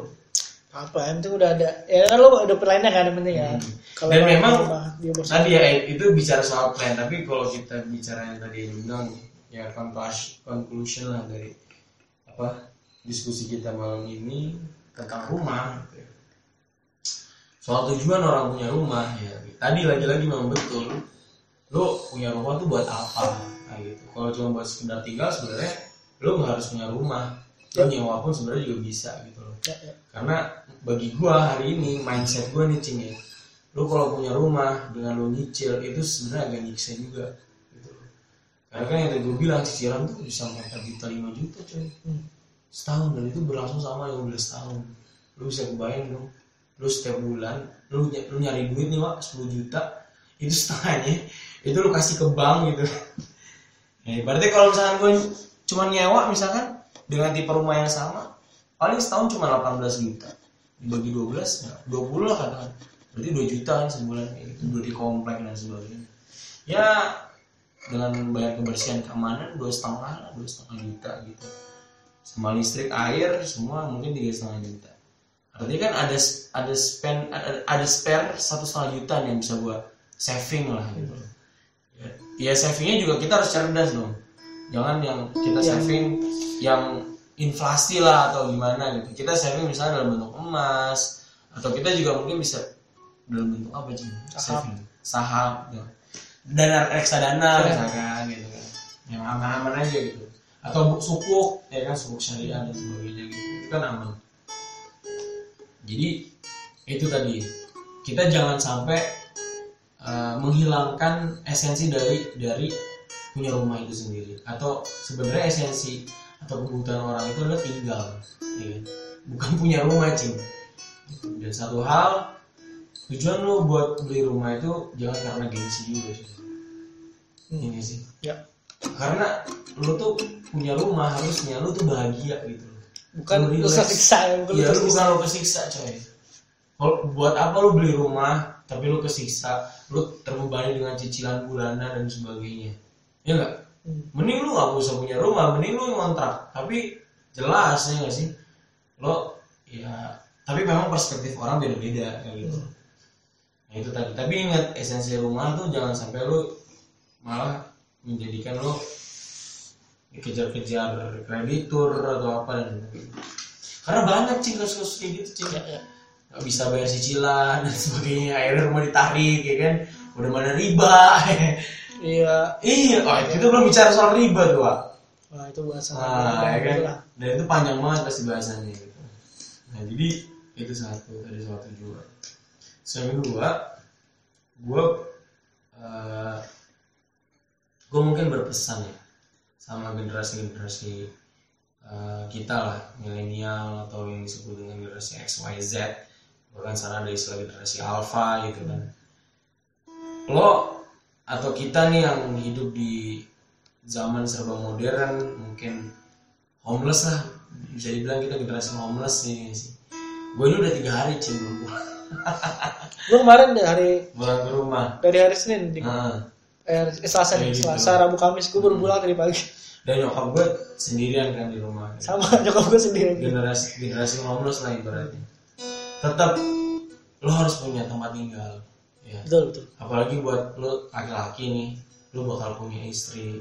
Apa penting udah ada. Ya kan lo udah plannya kan yang penting ya. Hmm. kalau Dan memang rumah tadi ya eh, itu bicara soal plan. Tapi kalau kita bicara yang tadi yang bilang ya conclusion lah dari apa diskusi kita malam ini tentang rumah gitu ya. soal tujuan orang punya rumah ya tadi lagi-lagi memang betul lo punya rumah tuh buat apa nah, gitu kalau cuma buat sekedar tinggal sebenarnya lo nggak harus punya rumah lo nyewa pun sebenarnya juga bisa gitu loh Ya, ya. karena bagi gua hari ini mindset gua nih cing ya lu kalau punya rumah dengan lu nyicil itu sebenarnya agak nyiksa juga gitu loh. karena kan yang tadi gua bilang cicilan tuh bisa sampai 4 juta 5 juta coy Hmm. Setahun. Dan itu berlangsung sama 15 tahun. Lu bisa kebayang dong. Lu setiap bulan lu, lu nyari duit nih wak 10 juta. Itu setengahnya itu lu kasih ke bank gitu. Ya, berarti kalau misalkan gue cuma nyewa misalkan dengan tipe rumah yang sama paling setahun cuma 18 juta. Dibagi 12 ya 20 lah katakan. Berarti 2 juta kan sebulan gitu. Udah di komplek dan sebagainya. Ya dengan bayar kebersihan keamanan dua setengah dua setengah juta gitu sama listrik air semua mungkin tiga setengah juta. Artinya kan ada ada spend ada, ada spare satu setengah juta nih yang bisa gua saving lah gitu. Ya, ya savingnya juga kita harus cerdas dong. Jangan yang kita Yang- saving yang inflasi lah atau gimana gitu. Kita saving misalnya dalam bentuk emas atau kita juga mungkin bisa dalam bentuk apa sih? Saving. Saham gitu. dana reksadana misalkan gitu kan. Yang aman-aman aja gitu atau sukuk ya kan sukuk syariah dan sebagainya gitu. Itu kan aman. Jadi itu tadi. Kita jangan sampai uh, menghilangkan esensi dari dari punya rumah itu sendiri. Atau sebenarnya esensi atau kebutuhan orang itu adalah tinggal ya kan? bukan punya rumah cing dan satu hal tujuan lo buat beli rumah itu jangan karena gengsi juga sih ini sih. Ya. Karena lu tuh punya rumah harusnya lu tuh bahagia gitu. Bukan Lu relax. tersiksa ya bukan lu Iya, bukan lu kesiksa coy. Kalau buat apa lu beli rumah tapi lu kesiksa lu terbebani dengan cicilan bulanan dan sebagainya. Ya enggak Hmm. mending lu gak usah punya rumah mending lu ngontrak. Tapi jelas ya gak sih? Lo ya tapi memang perspektif orang beda-beda kayak gitu. Nah itu tadi. Tapi ingat esensi rumah tuh jangan sampai lu malah menjadikan lu dikejar-kejar kreditur atau apa dan karena banyak cing kasus-kasus kayak gitu cing Ya, ya. bisa bayar cicilan dan sebagainya akhirnya rumah ditarik ya kan udah mana riba (laughs) Iya. iya oh, kita belum bicara soal riba tuh Wak. Wah itu bahasa. Nah, ya kan? Itulah. Dan itu panjang banget pasti bahasanya gitu. Nah, jadi itu satu tadi soal tujuan. Soal yang kedua, gue eh gue mungkin berpesan ya sama generasi-generasi eh, kita lah, milenial atau yang disebut dengan generasi X, Y, Z, bahkan sana ada istilah generasi Alpha gitu kan. Lo atau kita nih yang hidup di zaman serba modern mungkin homeless lah. Bisa dibilang kita generasi homeless nih sih? Gue ini udah tiga hari belum pulang. Gue kemarin dari hari pulang ke rumah. dari hari Senin di Nah, eh, Selasa nih, gitu. Selasa Rabu Kamis gue baru pulang dari pagi. dan nyokap gue sendirian kan di rumah Sama (laughs) nyokap gue sendiri. generasi generasi homeless lah ibaratnya tetap lo harus punya tempat tinggal ya Betul betul. apalagi buat lo laki-laki nih lo bakal punya istri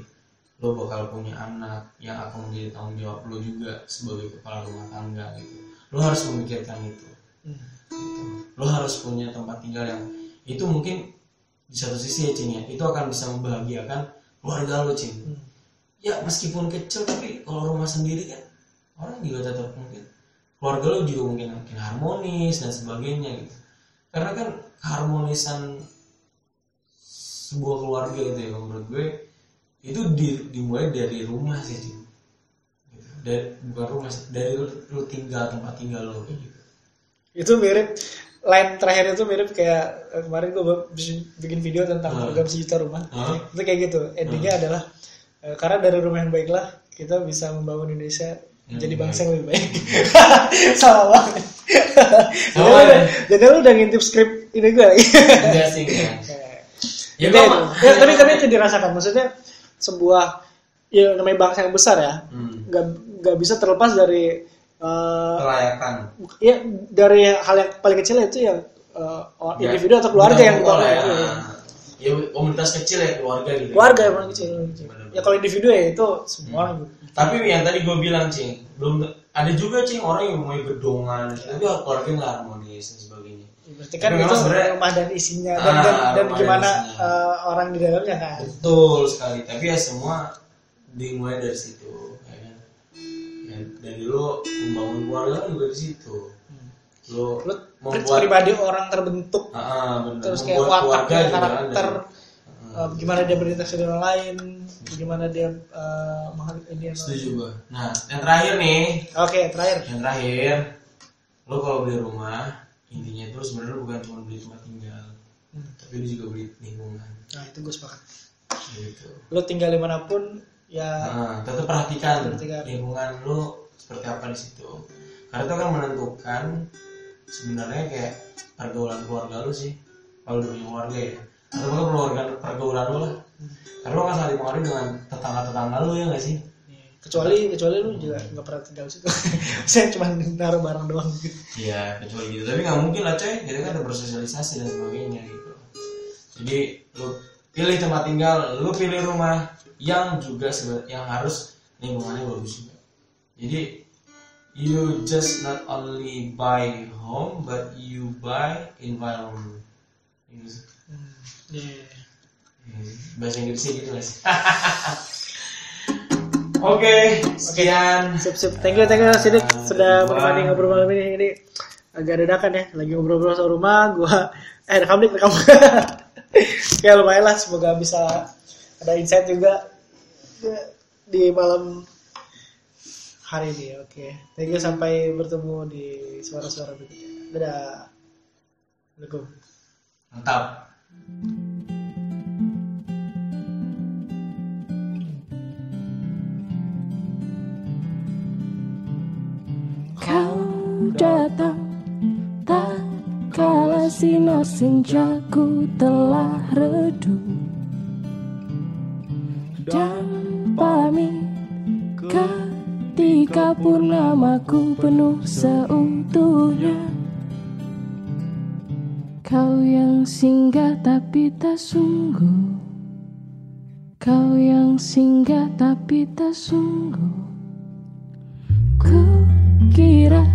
lo bakal punya anak yang akan menjadi tanggung jawab lo juga sebagai kepala rumah tangga gitu lo harus memikirkan itu Hmm. gitu. lo harus punya tempat tinggal yang itu mungkin di satu sisi ya Cing ya itu akan bisa membahagiakan keluarga lo Cing Hmm. ya meskipun kecil tapi kalau rumah sendiri kan orang juga tetap mungkin keluarga lo juga mungkin makin harmonis dan sebagainya gitu karena kan keharmonisan sebuah keluarga itu ya menurut gue itu di- dimulai dari rumah sih Cing. Gitu. dari bukan rumah dari lu, lu tinggal tempat tinggal lo gitu Itu mirip line terakhir itu mirip kayak eh, kemarin gue bikin video tentang Hmm. program sejuta rumah. Hah? Itu kayak gitu. Endingnya adalah eh, karena dari rumah yang baiklah kita bisa membangun Indonesia Hmm, bangsa yang lebih baik. (laughs) Sama banget. (laughs) Jadi lu ya? udah- Jadi lu udah ngintip skrip ini gue lagi. enggak sih enggak (laughs) ya gua mah- ya, tapi tapi itu dirasakan. Maksudnya sebuah ya namanya bangsa yang besar ya, Hmm. nggak nggak bisa terlepas dari eh, kelayakan ya dari hal yang paling kecil itu yang eh, Ya, individu atau keluarga yang kita ya. ya komunitas kecil ya keluarga gitu keluarga yang paling kecil. Bener. Ya kalau individu ya itu semua orang. tapi yang tadi gue bilang cing belum ada juga cing orang yang mau gedongan tapi keluarga nggak harmonis dan sebagainya Berarti kan itu rumah dan isinya dan Ah, dan, dan gimana isinya. eh, orang di dalamnya kan. betul sekali tapi ya semua dimulai dari situ dari lo membangun keluarga kan juga di situ. Lo Lu membuat pribadi orang terbentuk Ah, ah, bener. terus kayak juga karakter ada. eh, gimana dia berinteraksi dengan orang lain gimana dia eh, menghadapi ini setuju gue nah yang terakhir nih. Oke terakhir. Yang terakhir lo kalau beli rumah intinya itu sebenarnya bukan cuma beli tempat tinggal Hmm. tapi lo juga beli lingkungan. Nah itu gue sepakat. Gitu. Lo tinggal di mana pun ya nah, tetap perhatikan Perhatikan. lingkungan lo seperti apa di situ. Karena itu akan menentukan sebenarnya kayak pergaulan keluarga lo sih. Kalau punya keluarga ya. Atau bahkan keluarga pergaulan lo lah. Karena lo akan saling dipengaruhi dengan tetangga tetangga lo ya nggak sih? Kecuali kecuali lu juga nggak pernah tinggal situ. (laughs) Saya cuma naruh barang doang. Gitu Iya, kecuali gitu. Tapi nggak mungkin lah coy, kita kan ada bersosialisasi dan sebagainya gitu. Jadi lu pilih tempat tinggal, lu pilih rumah yang juga yang harus lingkungannya bagus juga. Jadi you just not only buy home, but you buy environment. Ini sih. hmm. yeah. Hmm, Bahasa Inggrisnya gitu sih? (laughs) Oke, sekian. sip sip thank you thank you Sidik Ah, sudah menemani ngobrol malam ini ini agak dadakan ya lagi ngobrol-ngobrol soal rumah gua eh rekam dik rekam (laughs) ya lumayan lah semoga bisa ada insight juga di malam hari ini oke. Thank you sampai bertemu di suara-suara berikutnya. Dadah. Assalamualaikum. Mantap. Kau datang tak Kala sinar senjaku telah redup. Dan ketika purnamaku penuh seutuhnya. Kau yang singgah tapi tak sungguh. Kau yang singgah tapi tak sungguh. Ku kira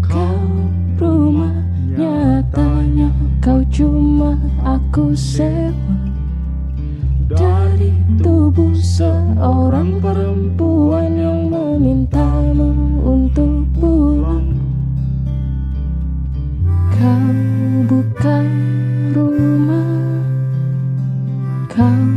kau rumah Nyatanya. Kau cuma aku sewa. Dari tubuh seorang perempuan yang memintamu untuk pulang Kau bukan rumah Kau